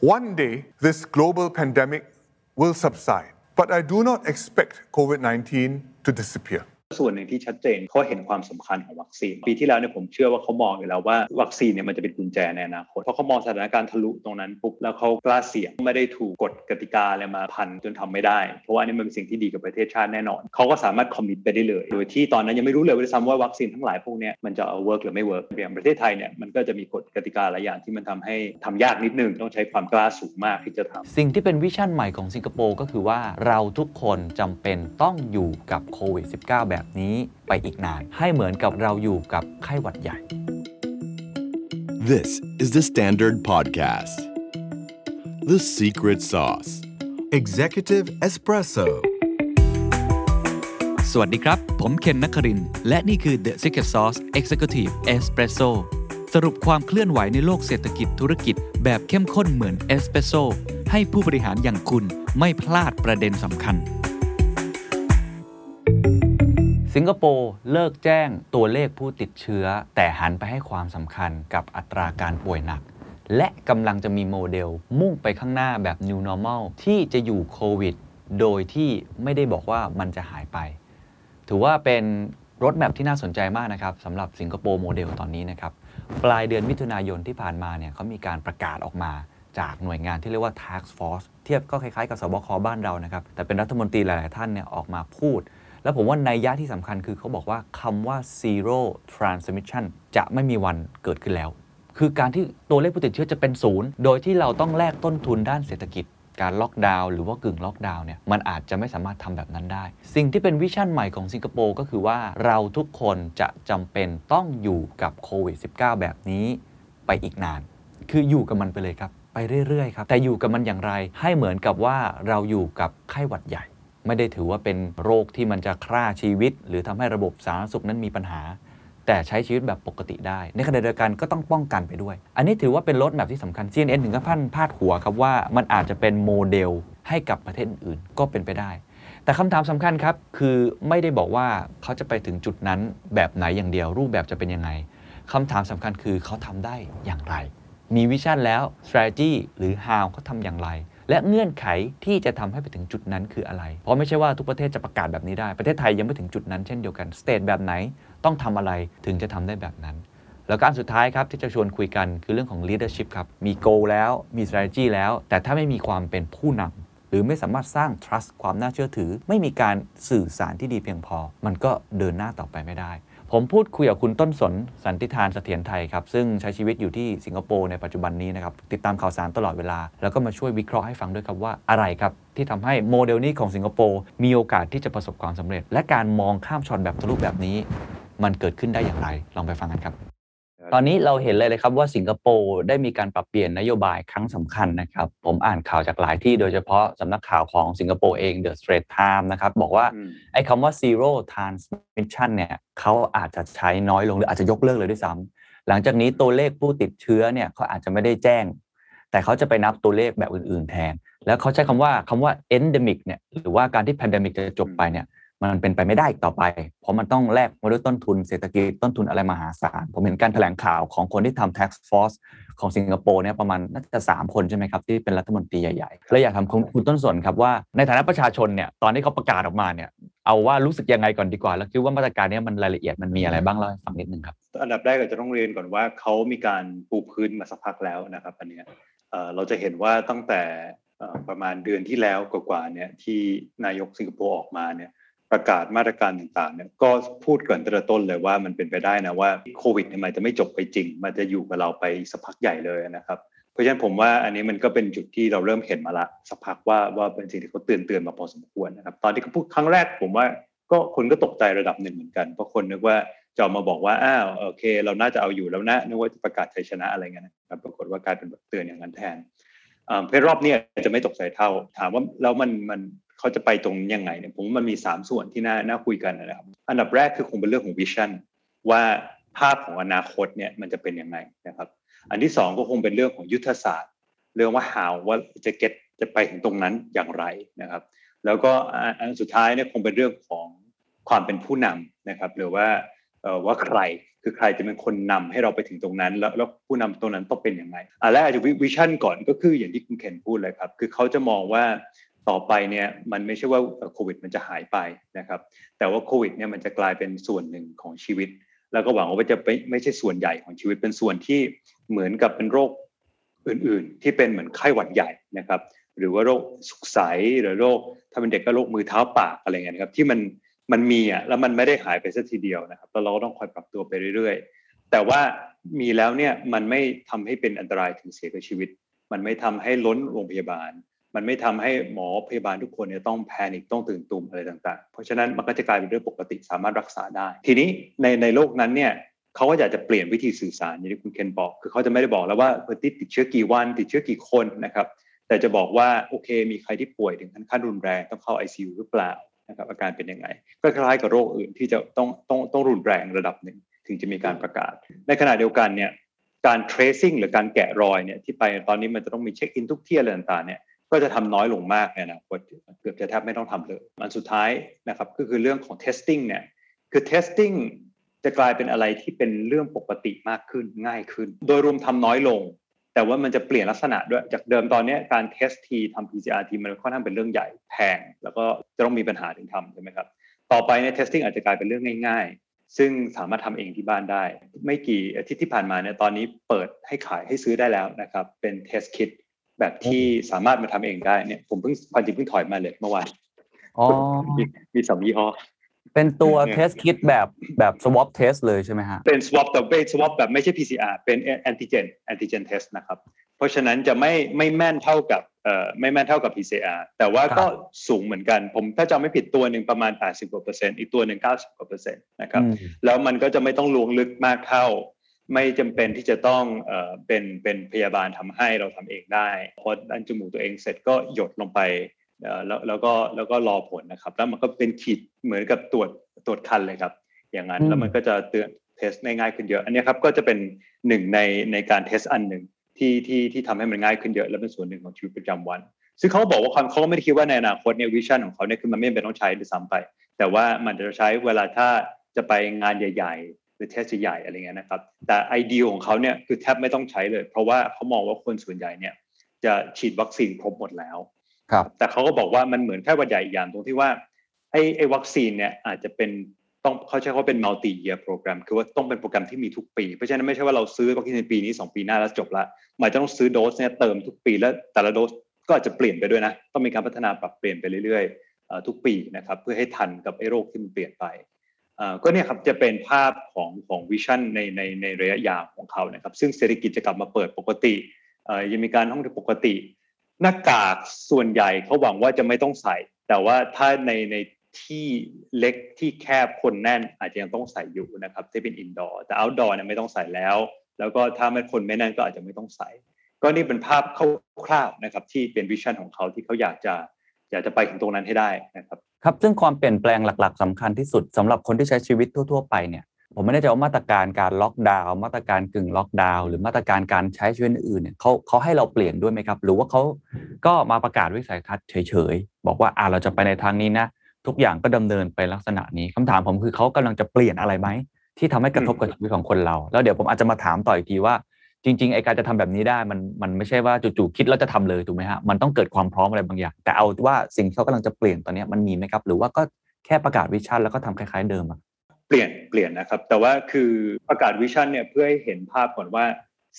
One day, this global pandemic will subside, but I do not expect COVID 19 to disappear. ส่วนหนึ่งที่ชัดเจนเขาเห็นความสำคัญของวัคซีน ปีที่แล้วเนี่ยผมเชื่อว่าเขามองอยู่แล้วว่าวัคซีนเนี่ยมันจะเป็นกุญแจในอนาคตเพราะเขามองสถานการณ์ทะลุตรงนั้นปุ๊บแล้วเขากล้าเสี่ยงไม่ได้ถูกกฎกติกาอะไรมาพันจนทำไม่ได้ เพราะว่านี่มันเป็นสิ่งที่ดีกับประเทศชาติแน่นอนเขาก็สามารถ commit ไปได้เลย โดยที่ตอนนั้นยังไม่รู้เลยว่าซ้ำว่าวัคซีนทั้งหลายพวกนี้มันจะเอา work หรือไม่ work อย่างประเทศไทยเนี่ยมันก็จะมีกฎกติกาหลายอย่างที่มันทำให้ทำยากนิดนึงต้องใช้ความกล้าสูงมากที่จะทำสิ่งที่เป็นวิชั่นใหม่ของสิงคโปร์ก็คือว่าเราทุกคนจำเป็นต้องอยู่กับโควิด -19 แบบนี้ไปอีกนาน ให้เหมือนกับเราอยู่กับไข้หวัดใหญ่ This is the Standard Podcast The Secret Sauce Executive Espresso สวัสดีครับ ผมเคนนักคริน และนี่คือ The Secret Sauce Executive Espresso สรุปความเคลื่อนไหวในโลกเศรษฐกิจธุรกิจ แบบเข้มข้นเหมือนเอสเปรสโซให้ผู้บริหารอย่างคุณไม่พลาดประเด็นสำคัญ สิงคโปร์เลิกแจ้งตัวเลขผู้ติดเชื้อ แต่หันไปให้ความสำคัญกับอัตราการป่วยหนัก และกำลังจะมีโมเดลมุ่งไปข้างหน้าแบบ New Normal ที่จะอยู่โควิด โดยที่ไม่ได้บอกว่ามันจะหายไป ถือว่าเป็น roadmap ที่น่าสนใจมากนะครับสำหรับสิงคโปร์โมเดลตอนนี้นะครับ ปลายเดือนมิถุนายนที่ผ่านมาเนี่ยเขามีการประกาศออกมาจากหน่วยงานที่เรียกว่า Task Force เทียบก็คล้ายๆกับศบค.บ้านเรานะครับ แต่เป็นรัฐมนตรีหลาย ๆ ท่านเนี่ยออกมาพูด แล้วผมว่านัยยะที่สำคัญคือเขาบอกว่าคำว่า zero transmission จะไม่มีวันเกิดขึ้นแล้ว คือการที่ตัวเลขผู้ติดเชื้อจะเป็นศูนย์ โดยที่เราต้องแลกต้นทุนด้านเศรษฐกิจ การล็อกดาวน์หรือว่ากึ่งล็อกดาวน์เนี่ยมันอาจจะไม่สามารถทำแบบนั้นได้ สิ่งที่เป็นวิชั่นใหม่ของสิงคโปร์ก็คือว่าเราทุกคนจะจำเป็นต้องอยู่กับโควิด -19 แบบนี้ไปอีกนาน คืออยู่กับมันไปเลยครับไปเรื่อยๆครับแต่อยู่กับมันอย่างไรให้เหมือนกับว่าเราอยู่กับไข้หวัดใหญ่ ไม่ได้ถือว่าเป็นโรคที่มันจะฆ่าชีวิต หรือทำให้ระบบสาธารณสุขนั้นมีปัญหา แต่ใช้ชีวิตแบบปกติได้ ในขณะเดียวกันก็ต้องป้องกันไปด้วย อันนี้ถือว่าเป็นรถแบบที่สำคัญ CNN ถึงกับพันพาดหัวครับว่ามันอาจจะเป็นโมเดลให้กับประเทศอื่นก็เป็นไปได้ แต่คำถามสำคัญครับคือไม่ได้บอกว่าเขาจะไปถึงจุดนั้นแบบไหนอย่างเดียว รูปแบบจะเป็นยังไงคำถามสำคัญคือเขาทำได้อย่างไร มีวิชั่นแล้ว strategy หรือ how เขาทำอย่างไร และเงื่อนไขที่จะทำให้ไปถึงจุดนั้นคืออะไร เพราะไม่ใช่ว่าทุกประเทศจะประกาศแบบนี้ได้ ประเทศไทยยังไม่ถึงจุดนั้นเช่นเดียวกัน สเตทแบบไหนต้องทำอะไรถึงจะทำได้แบบนั้น แล้วการสุดท้ายครับที่จะชวนคุยกันคือเรื่องของ leadership ครับ มี goal แล้วมี strategy แล้ว แต่ถ้าไม่มีความเป็นผู้นำหรือไม่สามารถสร้าง trust ความน่าเชื่อถือ ไม่มีการสื่อสารที่ดีเพียงพอ มันก็เดินหน้าต่อไปไม่ได้ ผมพูดคุยกับคุณต้นสนสันติทานเสถียรไทยครับ ซึ่งใช้ชีวิตอยู่ที่สิงคโปร์ในปัจจุบันนี้นะครับ ติดตามข่าวสารตลอดเวลา แล้วก็มาช่วยวิเคราะห์ให้ฟังด้วยครับว่าอะไรครับ ที่ทำให้โมเดลนี้ของสิงคโปร์มีโอกาสที่จะประสบความสำเร็จ และการมองข้ามช็อตแบบทะลุแบบนี้ มันเกิดขึ้นได้อย่างไร ลองไปฟังกันครับ ตอนนี้เราเห็นเลยเลยครับว่าสิงคโปร์ได้มีการปรับเปลี่ยนนโยบายครั้งสำคัญนะครับ ผมอ่านข่าวจากหลายที่โดยเฉพาะสำนักข่าวของสิงคโปร์เอง The Straits Times นะครับบอกว่าไอ้คำว่า zero transmission เนี่ยเขาอาจจะใช้น้อยลงหรืออาจจะยกเลิกเลยด้วยซ้ำหลังจากนี้ตัวเลขผู้ติดเชื้อเนี่ยเขาอาจจะไม่ได้แจ้ง แต่เขาจะไปนับตัวเลขแบบอื่น ๆ แทน แล้วเขาใช้คำว่าคำว่า endemic เนี่ยหรือว่าการที่ pandemic จะจบไปเนี่ย มันเป็นไปไม่ได้อีกต่อไป เพราะมันต้องแลกมาด้วยต้นทุนเศรษฐกิจต้นทุนอะไรมหาศาล ผมเห็นการแถลงข่าวของคนที่ทำ tax force ของสิงคโปร์เนี่ยประมาณน่าจะสามคนใช่ไหมครับ ที่เป็นรัฐมนตรีใหญ่ๆ แล้วอยากถามคุณต้นสนครับว่าในฐานะประชาชนเนี่ยตอนที่เขาประกาศออกมาเนี่ยเอาว่ารู้สึกยังไงก่อนดีกว่า แล้วคิดว่ามาตรการนี้มันรายละเอียดมันมีอะไรบ้างเล่าให้ฟังนิดนึงครับอันดับแรกก็จะต้องเรียนก่อนว่าเขามีการปูพื้นมาสักพักแล้วนะครับอันนี้เราจะเห็นว่าตั้งแต่ประมาณเดือนที่แล้วกว่าๆเนี่ยที่นายกสิงคโปร์ออกมาเนี่ย ประกาศมาตรการต่างๆเนี่ยก็พูดก่อนตั้งแต่ต้นเลยว่ามันเป็นไปได้นะว่าโควิดเนี่ยมันจะไม่จบไปจริง มันจะอยู่กับเราไปสักพักใหญ่เลยนะครับ เพราะฉะนั้นผมว่าอันนี้มันก็เป็นจุดที่เราเริ่มเห็นมาละสักพักว่าว่าเป็นสิ่งที่เขาเตือนเตือนมาพอสมควรนะครับ ตอนที่เขาพูดครั้งแรกผมว่าก็คนก็ตกใจระดับหนึ่งเหมือนกันเพราะคนนึกว่าจะมาบอกว่าอ้าวโอเค เราน่าจะเอาอยู่แล้วนะนึกว่าจะประกาศชัยชนะอะไรเงี้ยนะครับปรากฏว่ากลายเป็นแบบเตือนอย่างนั้นแทนเพรรอบนี้จะไม่ตกใจเท่า ถามว่าแล้วมันมัน เขาจะไปตรงยังไงเนี่ยผมว่ามันมี 3 ส่วนที่น่าน่าคุยกันนะครับ อันดับแรกคือคงเป็นเรื่องของวิชั่นว่าภาพของอนาคตเนี่ยมันจะเป็นยังไงนะครับ อันที่ 2 ก็คงเป็นเรื่องของยุทธศาสตร์ เรื่องว่า how ว่าจะเก็ตจะไปถึงตรงนั้นอย่างไรนะครับ แล้วก็อันสุดท้ายเนี่ยคงเป็นเรื่องของความเป็นผู้นำนะครับ หรือว่าว่าใครคือใครจะเป็นคนนำให้เราไปถึงตรงนั้น แล้วแล้วผู้นำตรงนั้นต้องเป็นยังไงอะแรกอาจจะวิชั่นก่อนก็คืออย่างที่คุณเคนพูดเลยครับ คือเขาจะมองว่า ต่อไปเนี่ยมันไม่ใช่ว่าโควิด มันจะหายไปนะครับ แต่ว่าโควิดเนี่ยมันจะกลายเป็นส่วนหนึ่งของชีวิต แล้วก็หวังว่าจะไม่ไม่ใช่ส่วนใหญ่ของชีวิตเป็นส่วนที่เหมือนกับเป็นโรคอื่นๆ ที่เป็นเหมือนไข้หวัดใหญ่นะครับ หรือว่าโรคสุกใสหรือโรคถ้าเป็นเด็กก็โรคมือเท้าปากอะไรเงี้ยนะครับ ที่มันมันมีอะแล้วมันไม่ได้หายไปสักทีเดียวนะครับแล้วเราก็ต้องคอยปรับตัวไปเรื่อยๆ แต่ว่ามีแล้วเนี่ยมันไม่ทำให้เป็นอันตรายถึงเสียชีวิต มันไม่ทำให้ล้นโรงพยาบาล มันไม่ทำให้หมอพยาบาลทุกคนเนี่ยต้องแพนิคต้องตื่นตูมอะไรต่างๆ เพราะฉะนั้นมันก็จะกลายเป็นเรื่องปกติสามารถรักษาได้ ทีนี้ในในโลกนั้นเนี่ยเขาก็อยากจะเปลี่ยนวิธีสื่อสารอย่างที่คุณเคนบอก คือเขาจะไม่ได้บอกแล้วว่าติดติดเชื้อกี่วัน ติดเชื้อกี่คนนะครับ แต่จะบอกว่าโอเค มีใครที่ป่วยถึงขั้นขั้นรุนแรงต้องเข้า ICU หรือเปล่านะครับอาการเป็นยังไง ก็คล้ายกับโรคอื่นที่จะต้องต้องต้องรุนแรงระดับหนึ่ง ถึงจะมีการประกาศ ในขณะเดียวกันเนี่ยการ tracing หรือการแกะรอยเนี่ยที่ไปตอนนี้มันจะต้องมีเช็คอินทุกที่อะไรต่างๆเนี่ย ก็จะทำน้อยลงมากเนี่ยนะเกือบจะแทบไม่ต้องทำเลยอันสุดท้ายนะครับก็คือเรื่องของ testing เนี่ยคือ testing จะกลายเป็นอะไรที่เป็นเรื่องปกติมากขึ้นง่ายขึ้น โดยรวมทำน้อยลง แต่ว่ามันจะเปลี่ยนลักษณะด้วยจากเดิมตอนนี้การเทสทีทำ PCR ทีมันค่อนข้างเป็นเรื่องใหญ่แพง แล้วก็จะต้องมีปัญหาถึงทำใช่ไหมครับต่อไปเนี่ย testing อาจจะกลายเป็นเรื่องง่ายๆซึ่งสามารถทำเองที่บ้านได้ ไม่กี่อาทิตย์ที่ผ่านมาเนี่ยตอนนี้เปิดให้ขายให้ซื้อได้แล้วนะครับ เป็น test kit แบบที่สามารถมาทำเองได้เนี่ยผมเพิ่งความจริงเพิ่งถอยมาเลยเมื่อวานอ๋อมีมีสองยี่ห้อเป็นตัวเทสคิดแบบแบบ swab test เลยใช่ไหมฮะ เป็น swab แต่เป็น swab แบบไม่ใช่ PCR เป็น antigen antigen test นะครับ เพราะฉะนั้นจะไม่ไม่แม่นเท่ากับเอ่อไม่แม่นเท่ากับ PCR แต่ว่าก็สูงเหมือนกัน ผมถ้าจำไม่ผิดตัวหนึ่งประมาณ 80กว่าเปอร์เซ็นต์อีกตัวหนึ่ง90กว่าเปอร์เซ็นต์นะครับ แล้วมันก็จะไม่ต้องลวงลึกมากเท่า ไม่จำเป็นที่จะต้องเอ่อเป็นเป็นพยาบาลทำให้เราทำเองได้พอดันจมูกตัวเองเสร็จก็หยดลงไปแล้วแล้วก็แล้วก็รอผลนะครับ แล้วมันก็เป็นขีดเหมือนกับตรวจตรวจคันเลยครับ อย่างนั้นแล้วมันก็จะเตือนเทสง่ายขึ้นเยอะ อันนี้ครับก็จะเป็นหนึ่งในในการเทสอันหนึ่งที่ที่ที่ทำให้มันง่ายขึ้นเยอะ และเป็นส่วนหนึ่งของชีวิตประจำวัน ซึ่งเขาบอกว่าความเขาไม่ได้คิดว่าในอนาคตเนี่ยวิชั่นของเขาเนี่ยคือมันไม่เป็นต้องใช้ด้วยซ้ำไป แต่ว่ามันจะใช้เวลาถ้าจะไปงานใหญ่ๆห รือเทสใหญ่อะไรเงี้ยนะครับ แต่ไอเดียของเขาเนี่ยคือแทบไม่ต้องใช้เลย เพราะว่าเขามองว่าคนส่วนใหญ่เนี่ยจะฉีดวัคซีนครบหมดแล้วครับ แต่เขาก็บอกว่ามันเหมือนแค่วัดใหญ่อย่างตรงที่ว่าไอ้ไอ้วัคซีนเนี่ยอาจจะเป็นต้องเขาใช้เขาเป็น multi year program คือว่าต้องเป็นโปรแกรมที่มีทุกปี เพราะฉะนั้นไม่ใช่ว่าเราซื้อวัคซีนในปีนี้ 2 ปีหน้าแล้วจบละหมายจะต้องซื้อโดสเนี่ยเติมทุกปีแล้วแต่ละโดสก็อาจจะเปลี่ยนไปด้วยนะ ต้องมีการพัฒนาปรับเปลี่ยนไปเรื่อยๆทุกปีนะครับเพื่อให้ทันกับไอ้โรคที่มันเปลี่ยนไป ก็เนี่ยครับจะเป็นภาพของของ vision ในในในระยะยาวของเขานะครับ ซึ่งเศรษฐกิจจะกลับมาเปิดปกติยังมีการท่องเที่ยวปกติ หน้ากากส่วนใหญ่เขาหวังว่าจะไม่ต้องใส่ แต่ว่าถ้าในในที่เล็กที่แคบคนแน่นอาจจะยังต้องใส่อยู่นะครับที่เป็น indoor แต่ outdoor เนี่ยไม่ต้องใส่แล้ว แล้วก็ถ้าไม่คนไม่แน่นก็อาจจะไม่ต้องใส่ ก็นี่เป็นภาพคร่าวๆนะครับที่เป็นวิชั่นของเขาที่เขาอยากจะ อยากจะไปถึงตรงนั้นให้ได้นะครับครับซึ่งความเปลี่ยนแปลงหลัก ๆสำคัญที่สุดสำหรับคนที่ใช้ชีวิตทั่ว ๆ ไปเนี่ยผมไม่แน่ใจว่ามาตรการการล็อกดาวน์มาตรการกึ่งล็อกดาวน์หรือมาตรการการใช้ชีวิตอื่นเนี่ยเขาเขาให้เราเปลี่ยนด้วยไหมครับ หรือว่าเขาก็มาประกาศวิสัยทัศน์เฉยๆ บอกว่าอ่าเราจะไปในทางนี้นะ ทุกอย่างก็ดำเนินไปลักษณะนี้คำถามผมคือเขากำลังจะเปลี่ยนอะไรไหมที่ทำให้กระทบกับชีวิตของคนเรา แล้วเดี๋ยวผมอาจจะมาถามต่ออีกทีว่า จริงๆไอการจะทำแบบนี้ได้มันมันไม่ใช่ว่าจู่ๆคิดแล้วจะทำเลยถูกไหมฮะมันต้องเกิดความพร้อมอะไรบางอย่าง แต่เอาว่าสิ่งที่เขากำลังจะเปลี่ยนตอนนี้มันมีไหมครับ หรือว่าก็แค่ประกาศวิชั่นแล้วก็ทำคล้ายๆเดิมอะเปลี่ยนเปลี่ยนนะครับ แต่ว่าคือประกาศวิชั่นเนี่ยเพื่อให้เห็นภาพก่อนว่า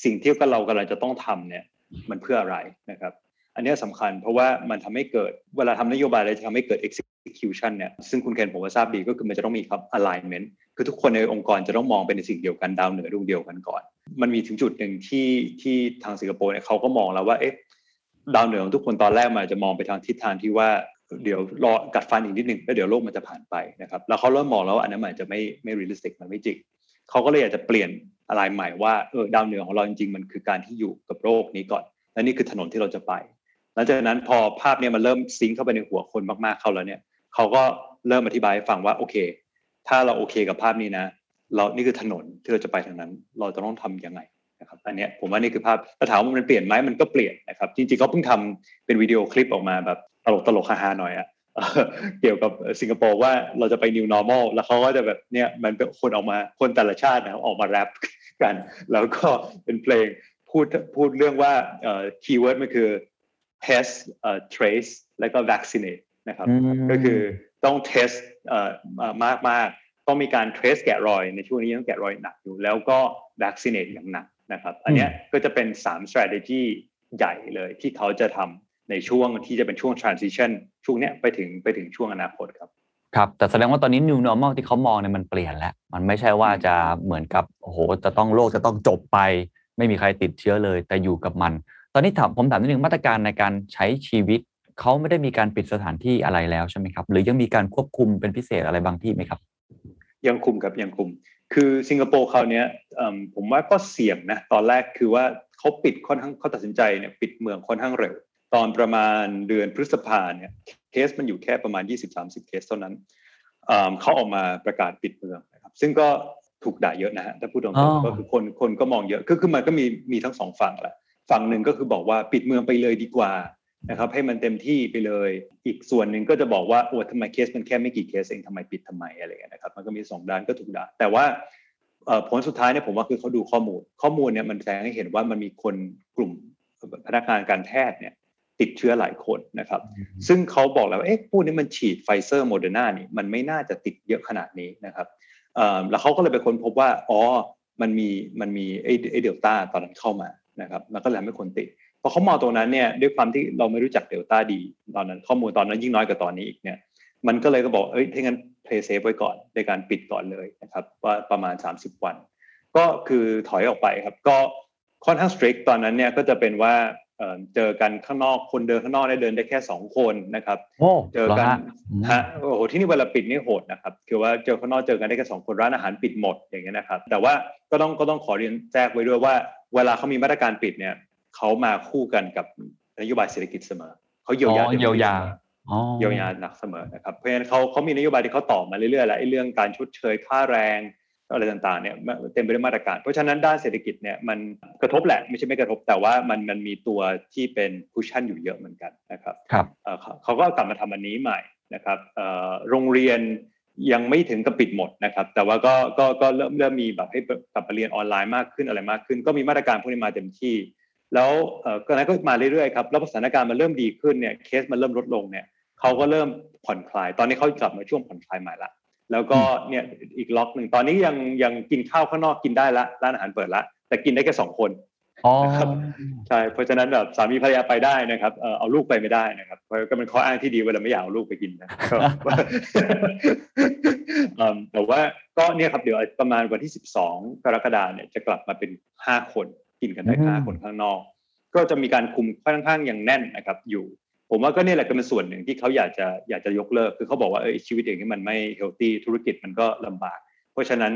สิ่งที่เรากำลังจะต้องทำเนี่ยมันเพื่ออะไรนะครับ อันนี้สำคัญเพราะว่ามันทำให้เกิดเวลาทำนโยบายอะไรจะทำให้เกิด execution เนี่ยซึ่งคุณเคนผมว่าทราบดีก็คือมันจะต้องมีครับ alignment คือทุกคนในองค์กรจะต้องมองเป็นในสิ่งเดียวกันดาวเหนือดวงเดียวกันก่อน มันมีถึงจุดหนึ่งที่ที่ทางสิงคโปร์เนี่ยเขาก็มองแล้วว่าเอ๊ะดาวเหนือของทุกคนตอนแรกมันจะมองไปทางทิศทางที่ว่าเดี๋ยวรอกัดฟันอีกนิดนึงแล้วเดี๋ยวโรคมันจะผ่านไปนะครับแล้วเขาเริ่มมองแล้วอันนั้นมันจะไม่ไม่ realistic มันไม่จริงเขาก็เลยอยากจะเปลี่ยนอะไรใหม่ว่าเออดาวเหนือของเราจริงๆมันคือการที่อยู่กับโรคนี้ก่อน และนี่คือถนนที่เราจะไปหลังจากนั้นพอภาพเนี้ยมันเริ่มซิงเข้าไปในหัวคนมากๆเข้าแล้วเนี่ย เขาก็เริ่มอธิบายให้ฟังว่าโอเค ถ้าเราโอเคกับภาพนี้นะ เรานี่คือถนนที่เราจะไปทางนั้น เราจะต้องทํำยังไงนะครับอันนี้ผมว่านี่คือภาพแต่ถามว่ามันเปลี่ยนไหมมันก็เปลี่ยนนะครับ จริงๆเขาเพิ่งทำเป็นวิดีโอคลิปออกมาแบบตลกตลกฮาๆหน่อยอะเกี่ยวกับสิงคโปร์ว่าเราจะไป new normal แล้วเขาก็จะแบบเนี่ยมันเป็นคนออกมาคนแต่ละชาตินะออกมาแรปกัน แล้วก็เป็นเพลงพูดพูดเรื่องว่าคีย์เวิร์ดมันคือ test trace แล้วก็ vaccinate นะครับ ก็คือต้อง test มากมากต้องมีการ trace แกะรอยในช่วงนี้ต้องแกะรอยหนักอยู่ แล้วก็ vaccinate อย่างหนักนะครับ อันนี้ก็จะเป็น 3 strategy ใหญ่เลยที่เขาจะทำในช่วงที่จะเป็นช่วง transition ช่วงนี้ไปถึงไปถึงช่วงอนาคตครับครับแต่แสดงว่าตอนนี้ new normal ที่เขามองเนี่ยมันเปลี่ยนแล้ว มันไม่ใช่ว่าจะเหมือนกับโอ้โหจะต้องโลกจะต้องจบไป ไม่มีใครติดเชื้อเลย แต่อยู่กับมัน ตอนนี้ถามผมถามนิดนึงมาตรการในการใช้ชีวิต เขาไม่ได้มีการปิดสถานที่อะไรแล้วใช่ไหมครับ หรือยังมีการควบคุมเป็นพิเศษอะไรบางที่ไหมครับ ยังคุมครับยังคุม คือสิงคโปร์เขาเนี้ยผมว่าก็เสี่ยงนะตอนแรกคือว่าเขาปิดค่อนข้างเขาตัดสินใจเนี่ยปิดเมืองค่อนข้างเร็ว ตอนประมาณเดือนพฤษภาเนี่ยเคสมันอยู่แค่ประมาณ 20-30 เคสเท่านั้นเขาออกมาประกาศปิดเมืองนะครับซึ่งก็ถูกด่าเยอะนะฮะถ้าพูดตรงๆก็คือคนคนก็มองเยอะคือคือมันก็มีมีทั้งสองฝั่งแหละฝั่งหนึ่งก็คือบอกว่าปิดเมืองไปเลยดีกว่า นะครับให้มันเต็มที่ไปเลย อีกส่วนหนึ่งก็จะบอกว่าโอ้ทำไมเคสมันแค่ไม่กี่เคสเองทำไมปิดทำไมอะไรเงี้ยนะครับมันก็มีสองด้านก็ถูกด่าแต่ว่าผลสุดท้ายเนี่ยผมว่าคือเขาดูข้อมูล ข้อมูลเนี่ยมันแสดงให้เห็นว่ามันมีคนกลุ่มพนักงานการแพทย์เนี่ยติดเชื้อหลายคนนะครับ ซึ่งเขาบอกแล้วว่าเอ๊ะพวกนี้มันฉีดไฟเซอร์โมเดอร์นานี่มันไม่น่าจะติดเยอะขนาดนี้นะครับแล้วเขาก็เลยไปค้นพบว่าอ๋อมันมีมันมีไอ้เดลต้าตอนนั้นเข้ามานะครับมันก็เลยทำให้คนติด พอเขามองตรงนั้นเนี่ยด้วยความที่เราไม่รู้จักเดลต้าดีตอนนั้น ข้อมูลตอนนั้นยิ่งน้อยกว่าตอนนี้อีกเนี่ยมันก็เลยก็บอกเอ้ยถ้างั้น play safe ไว้ก่อนในการปิดก่อนเลยนะครับว่าประมาณ 30 วัน ก็คือถอยออกไปครับ ก็ค่อนข้างสตรีกตอนนั้นเนี่ยก็จะเป็นว่าเจอกันข้างนอกคนเดินข้างนอกได้เดินได้แค่สองคนนะครับเจอกันฮะโอ้โหที่นี่เวลาปิดนี่โหดนะครับคือว่าเจอข้างนอกเจอกันได้แค่สองคนร้านอาหารปิดหมดอย่างเงี้ยนะครับ แต่ว่าก็ต้องก็ต้องขอเรียนแจ้งไว้ด้วยว่า เวลาเขามีมาตรการปิดเนี่ย เขามาคู่กันกับนโยบายเศรษฐกิจเสมอเขาเยียวยาเยียวยาเยียวยาหนักเสมอนะครับเพราะฉะนั้นเขาเขามีนโยบายที่เขาต่อมาเรื่อยๆแล้วไอ้เรื่องการชดเชยค่าแรงอะไรต่างๆเนี่ยเต็มไปด้วยมาตรการ เพราะฉะนั้นด้านเศรษฐกิจเนี่ยมันกระทบแหละไม่ใช่ไม่กระทบแต่ว่ามันมันมีตัวที่เป็นคุชชั่นอยู่เยอะเหมือนกันนะครับครับเขาก็กลับมาทำอันนี้ใหม่นะครับโรงเรียนยังไม่ถึงกับปิดหมดนะครับ แต่ว่าก็ก็ก็เริ่มเริ่มมีแบบให้กลับมาเรียนออนไลน์มากขึ้นอะไรมากขึ้น ก็มีมาตรการพวกนี้มาเต็มที่ แล้วก็นั้นก็มาเรื่อยๆครับแล้วสถานการณ์มันเริ่มดีขึ้นเนี่ยเคสมันเริ่มลดลงเนี่ยเขาก็เริ่มผ่อนคลาย ตอนนี้เขากลับมาช่วงผ่อนคลายใหม่ละแล้วก็เนี่ยอีกล็อกหนึ่งตอนนี้ยังยังกินข้าวข้างนอกกินได้ละร้านอาหารเปิดละแต่กินได้แค่สองคนครับใช่เพราะฉะนั้นแบบสามีภรรยาไปได้นะครับเอาลูกไปไม่ได้นะครับก็เป็นข้ออ้างที่ดีเวลาไม่อยากเอาลูกไปกินนะแต่ว่าก็เนี่ยครับเดี๋ยวประมาณวันที่ 12 กรกฎาเนี่ยจะกลับมาเป็น 5 คน กินกันได้5คนข้างนอก ก็จะมีการคุมค่อนข้างอย่างแน่นนะครับ อยู่ ผมว่าก็นี่แหละก็เป็นส่วนหนึ่งที่เขาอยากจะอยากจะยกเลิก คือเขาบอกว่าเออชีวิตอย่างนี้มันไม่เฮลตี้ธุรกิจมันก็ลำบาก เพราะฉะนั้น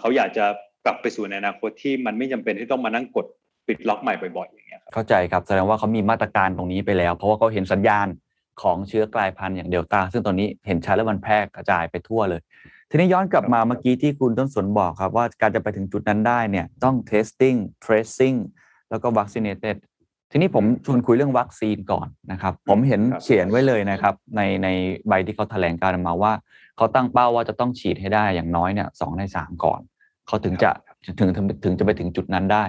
เขาอยากจะกลับไปสู่ในอนาคตที่มันไม่จำเป็นที่ต้องมานั่งกดปิดล็อกใหม่บ่อยๆอย่างเงี้ยเข้าใจครับแสดงว่าเขามีมาตรการตรงนี้ไปแล้ว เพราะว่าเขาเห็นสัญญาณของเชื้อกลายพันธุ์อย่างเดลต้าซึ่งตอนนี้เห็นชัดแล้วมันแพร่กระจายไปทั่วเลย ทีนี้ย้อนกลับมาเมื่อกี้ที่คุณต้นสนบอกครับว่าการจะไปถึงจุดนั้นได้เนี่ยต้อง testing tracing แล้วก็ vaccinated ทีนี้ผมชวนคุยเรื่องวัคซีนก่อนนะครับ ผมเห็นเขียนไว้เลยนะครับ ในในใบที่เขาแถลงการมาว่า เขาตั้งเป้าว่าจะต้องฉีดให้ได้อย่างน้อยเนี่ยสองในสามก่อน เขาถึงจะถึงถึงจะไปถึงจุดนั้นได้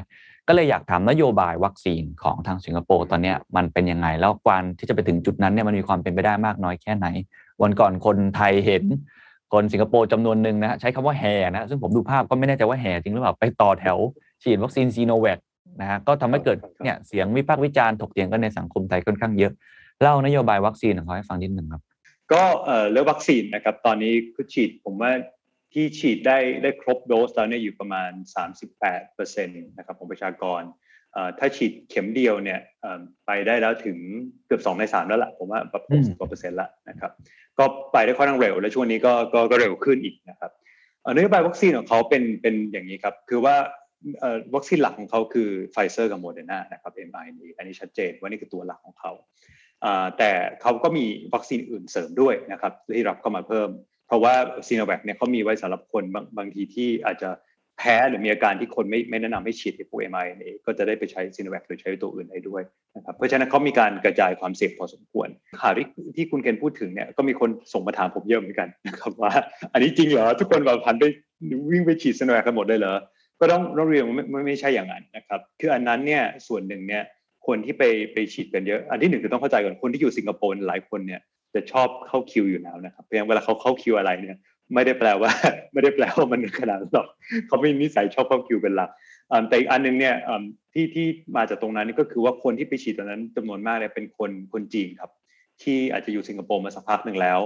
ก็เลยอยากถามนโยบายวัคซีนของทางสิงคโปร์ตอนนี้มันเป็นยังไง แล้วการที่จะไปถึงจุดนั้นเนี่ยมันมีความเป็นไปได้มากน้อยแค่ไหน วันก่อนคนไทยเห็น คนสิงคโปร์จำนวนหนึ่งนะใช้คำว่าแห่นะซึ่งผมดูภาพก็ไม่แน่ใจว่าแห่จริงหรือเปล่า ไปต่อแถว ฉีดวัคซีนซีโนแวคนะฮะก็ทำให้เกิดเนี่ยเสียงวิพากษ์วิจารณ์ถกเถียงกันในสังคมไทยค่อนข้างเยอะ เล่านโยบายวัคซีนของเขาให้ฟังนิดหนึ่งครับ ก็เรื่องวัคซีนนะครับตอนนี้คือฉีดผมว่าที่ฉีดได้ได้ครบโดสแล้วเนี่ยอยู่ประมาณ 38%นะครับของประชากรถ้าฉีดเข็มเดียวเนี่ยไปได้แล้วถึงเกือบ 2 ใน 3 แล้วล่ะผมว่าแบบ60กว่าเปอร์เซ็นต์ละนะครับ ก็ไปได้ค่อนข้างเร็ว และช่วงนี้ก็ก็เร็วขึ้นอีกนะครับนโยบายวัคซีนของเขาเป็นเป็นอย่างนี้ครับคือว่าวัคซีนหลักของเขาคือไฟเซอร์กับโมเดอร์นานะครับ mRNA อันนี้ชัดเจนว่านี่คือตัวหลักของเขาแต่เขาก็มีวัคซีนอื่นเสริมด้วยนะครับที่รับเข้ามาเพิ่ม เพราะว่าซิโนแวคเนี่ยเขามีไว้สำหรับคนบางบางทีที่อาจจะ แพ้หรือมีอาการที่คนไม่ไม่แนะนำให้ฉีดไอ้พวก mRNA ก็จะได้ไปใช้ซิโนแวคหรือใช้ตัวอื่นได้ด้วยนะครับเพราะฉะนั้นเขามีการกระจายความเสี่ยงพอสมควรข่าวที่ที่คุณเคนพูดถึงเนี่ยก็มีคนส่งมาถามผมเยอะเหมือนกันนะครับว่า อันนี้จริงเหรอทุกคนแบบพันไปวิ่งไปฉีดสโนแวคกันหมดเลยเหรอก็ต้องต้องเรียนไม่ไม่ใช่อย่างนั้นนะครับคืออันนั้นเนี่ยส่วนหนึ่งเนี่ยคนที่ไปไปฉีดกันเยอะ อันที่หนึ่งคือต้องเข้าใจก่อนคนที่อยู่สิงคโปร์หลายคนเนี่ยจะชอบเข้าคิวอยู่แล้วนะครับเพราะเวลาเขาเข้าคิวอะไรเนี่ย ไม่ได้แปลว่า ไม่ได้แปลว่ามันขนาดนั้นหรอกเขาไม่มีนิสัยชอบเข้าคิวเป็นหลักแต่อีกอันหนึ่งเนี่ยที่ที่มาจากตรงนั้นก็คือว่าคนที่ไปฉีดตอนนั้นจำนวนมากเนี่ยเป็นคนคนจีนครับ ที่อาจจะอยู่สิงคโปร์มาสักพักหนึ่งแล้ว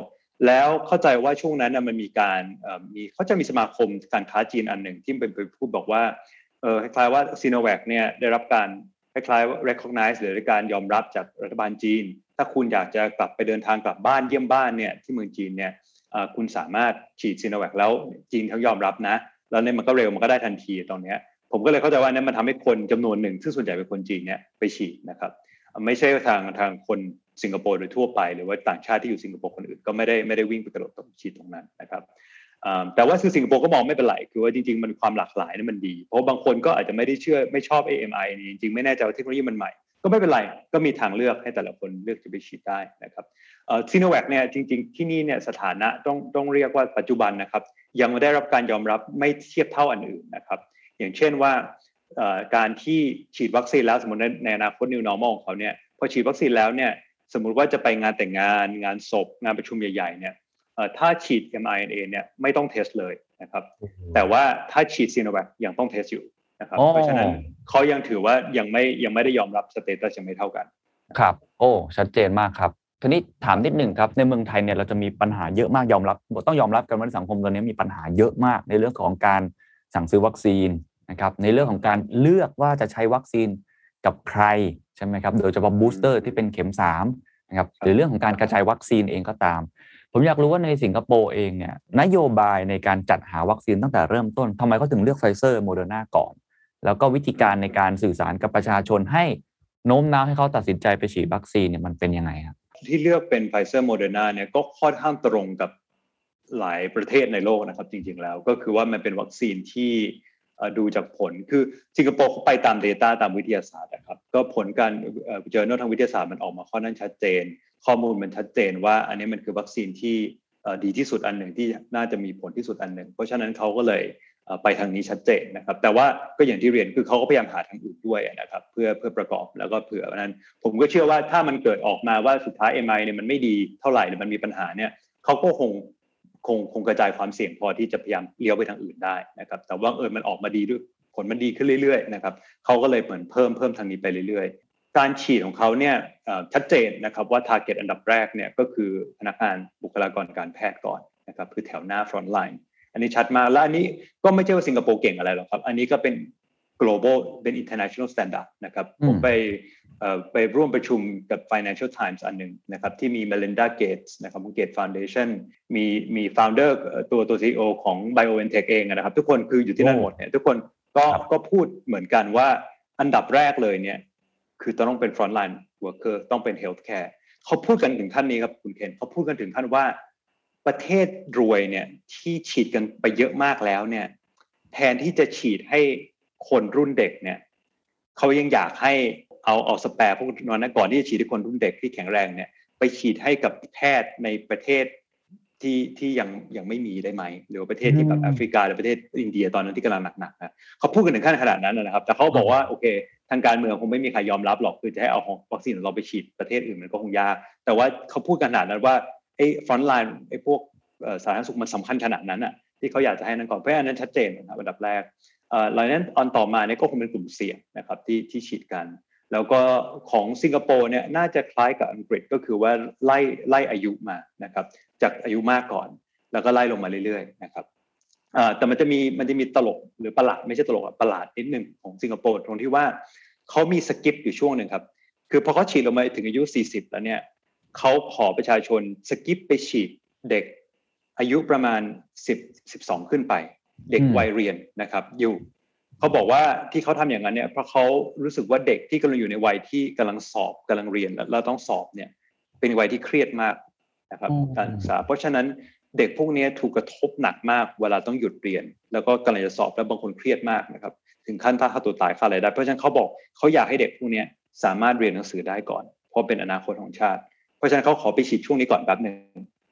แล้วเข้าใจว่าช่วงนั้นมันมีการมีเขาจะมีสมาคมการค้าจีนอันหนึ่งที่เป็นพูดบอกว่าคล้ายๆว่าซีโนแวคเนี่ยได้รับการคล้ายๆว่า recognize หรือการยอมรับจากรัฐบาลจีน ถ้าคุณอยากจะกลับไปเดินทางกลับบ้านเยี่ยมบ้านเนี่ยที่เมืองจีนเนี่ย คุณสามารถฉีดซีโนแวคแล้วจีนเขายอมรับนะ แล้วเนี่ยมันก็เร็วมันก็ได้ทันทีตรงนี้ผมก็เลยเข้าใจว่านี่มันทำให้คนจำนวนหนึ่ง ซึ่งส่วนใหญ่เป็นคนจีนเนี่ยไปฉีดนะครับไม่ใช่ทางทางคนสิงคโปร์โดยทั่วไป หรือว่าต่างชาติที่อยู่สิงคโปร์คนอื่นก็ไม่ได้ไม่ได้วิ่งไปกระโดดตรงฉีดตรงนั้นนะครับแต่ว่าคือสิงคโปร์ก็มองไม่เป็นไรคือว่าจริง ๆ มันความหลากหลายนี่มันดี เพราะบางคนก็อาจจะไม่ได้เชื่อไม่ชอบ AMI นี่จริงๆไม่แน่ใจว่าเทคโนโลยีมันใหม่ ก็ไม่เป็นไร ก็มีทางเลือกให้แต่ละคนเลือกจะไปฉีดได้นะครับซิโนแวคเนี่ยจริง ๆ ที่นี่เนี่ยสถานะต้องต้องเรียกว่าปัจจุบันนะครับ ยังไม่ได้รับการยอมรับไม่เทียบเท่าอันอื่นนะครับ อย่างเช่นว่าการที่ฉีดวัคซีนแล้วสมมติในอนาคต new normal ของเขาเนี่ยพอฉีดวัคซีนแล้วเนี่ยสมมุติว่าจะไปงานแต่งงานงานศพ งานประชุมใหญ่ๆเนี่ยถ้าฉีด mRNA เนี่ยไม่ต้อง test เลยนะครับ แต่ว่าถ้าฉีดซิโนแวคยังต้อง test อยู่ นะครับเพราะฉะนั้นเขายังถือว่ายังไม่ยังไม่ได้ยอมรับ status ยังไม่เท่ากัน ครับ โอ้ชัดเจนมากครับทีนี้ถามนิดหนึ่งครับในเมืองไทยเนี่ยเราจะมีปัญหาเยอะมากยอมรับต้องยอมรับกันว่าสังคมตอนนี้มีปัญหาเยอะมาก ในเรื่องของการสั่งซื้อวัคซีนนะครับในเรื่องของการเลือกว่าจะใช้วัคซีนกับใครใช่ไหมครับโดยเฉพาะ booster ที่เป็นเข็ม3นะครับหรือเรื่องของการกระจายวัคซีนเองก็ตาม ผมอยากรู้ว่าในสิงคโปร์เองเนี่ยนโยบายในการจัดหาวัคซีนตั้งแต่เริ่มต้นทำไมเขาถึงเลือกไฟเซอร์โมเดอร์นาก่อน แล้วก็วิธีการในการสื่อสารกับประชาชนให้โน้มน้าวให้เขาตัดสินใจไปฉีดวัคซีนเนี่ยมันเป็นยังไงครับที่เลือกเป็นไฟเซอร์โมเดอร์นาเนี่ยก็ค่อนข้างตรงกับหลายประเทศในโลกนะครับ จริงๆแล้วก็คือว่ามันเป็นวัคซีนที่ดูจากผลคือสิงคโปร์เขาไปตาม Data ตามวิทยาศาสตร์นะครับ ก็ผลการเจอโนทางวิทยาศาสตร์มันออกมาค่อนข้างชัดเจน ข้อมูลมันชัดเจนว่าอันนี้มันคือวัคซีนที่ดีที่สุดอันหนึ่งที่น่าจะมีผลที่สุดอันหนึ่ง เพราะฉะนั้นเขาก็เลย ไปทางนี้ชัดเจนนะครับ แต่ว่าก็อย่างที่เรียนคือเขาก็พยายามหาทางอื่นด้วยนะครับ เพื่อเพื่อประกอบแล้วก็เผื่อนั้น ผมก็เชื่อว่าถ้ามันเกิดออกมาว่าสุดท้าย MI เนี่ยมันไม่ดีเท่าไหร่หรือมันมีปัญหาเนี่ยเขาก็คงคงคงกระจายความเสี่ยงพอที่จะพยายามเลี้ยวไปทางอื่นได้นะครับ แต่ว่าเออมันออกมาดีด้วยผลมันดีขึ้นเรื่อยๆนะครับเขาก็เลยเหมือนเพิ่มเพิ่มทางนี้ไปเรื่อยๆ การฉีดของเขาเนี่ยชัดเจนนะครับว่าทาร์เก็ตอันดับแรกเนี่ยก็คือพนักงานบุคลากรการแพทย์ก่อนนะครับคือแถวหน้า frontline นนี้ชัดมากและอันนี้ก็ไม่ใช่ว่าสิงคโปร์เก่งอะไรหรอกครับ อันนี้ก็เป็น global เป็น international standard นะครับ ผมไปไปร่วมประชุมกับ Financial Times อันหนึ่งนะครับ ที่มี Melinda Gates นะครับของ Gates Foundation มีมี founder ตัวตัว CEO ของ BioNTech เองนะครับ ทุกคนคืออยู่ที่นั่นหมดเนี่ยทุกคนก็ก็พูดเหมือนกันว่าอันดับแรกเลยเนี่ย คือต้องเป็น frontline worker ต้องเป็น healthcare เขาพูดกันถึงท่านนี้ครับคุณเคนเขาพูดกันถึงท่านว่า ประเทศรวยเนี่ยที่ฉีดกันไปเยอะมากแล้วเนี่ย แทนที่จะฉีดให้คนรุ่นเด็กเนี่ยเขายังอยากให้เอาเอาสแปร์พวกนั้นก่อนที่จะฉีดให้คนรุ่นเด็กที่แข็งแรงเนี่ยไปฉีดให้กับแพทย์ในประเทศที่ที่ยังยังไม่มีได้ไหม หรือประเทศที่แบบแอฟริกาหรือประเทศอินเดียตอนนั้นที่กำลังหนักๆนะเขาพูดกันถึงขั้นขนาดนั้นนะครับ แต่เขาบอกว่าโอเค ทางการเมืองคงไม่มีใครยอมรับหรอกคือจะให้เอาวัคซีนเราไปฉีดประเทศอื่นมันก็คงยากแต่ว่าเขาพูดขนาดนั้นว่า ไอ้ frontline ไอ้พวกสาธารณสุขมันสำคัญขนาดนั้นอะที่เขาอยากจะให้นั่นก่อนเพราะอันนั้นชัดเจนนะครับอันดับแรกหลังนั้นอันต่อมาเนี่ยก็คงเป็นกลุ่มเสี่ยงนะครับที่ที่ฉีดกัน แล้วก็ของสิงคโปร์เนี่ยน่าจะคล้ายกับอังกฤษก็คือว่าไล่ไล่อายุมานะครับจากอายุมากก่อน แล้วก็ไล่ลงมาเรื่อยๆนะครับแต่มันจะมีมันจะมีตลกหรือประหลาดไม่ใช่ตลกอะประหลาดนิดหนึ่งของสิงคโปร์ตรงที่ว่าเขามีสกิปอยู่ช่วงหนึ่งครับคือพอเขาฉีดลงมาถึงอายุ 40 แล้วเนี่ย เขาขอประชาชนสกิปไปฉีดเด็กอายุประมาณ 10 12 ขึ้นไป เด็กวัยเรียนนะครับ อยู่เขาบอกว่าที่เขาทำอย่างนั้นเนี่ยเพราะเขารู้สึกว่าเด็กที่กำลังอยู่ในวัยที่กำลังสอบกำลังเรียนแล้วต้องสอบเนี่ยเป็นวัยที่เครียดมากนะครับการศึกษาเพราะฉะนั้นเด็กพวกนี้ถูกกระทบหนักมาก เวลาต้องหยุดเรียน แล้วก็กำลังจะสอบแล้วบางคนเครียดมากนะครับ ถึงขั้นถ้าฆ่าตัวตายฆ่าอะไรได้ เพราะฉะนั้นเขาบอกเขาอยากให้เด็กพวกนี้สามารถเรียนหนังสือได้ก่อน เพราะเป็นอนาคตของชาติ เพราะฉะนั้นเขาขอไปฉีดช่วงนี้ก่อนแป๊บหนึ่ง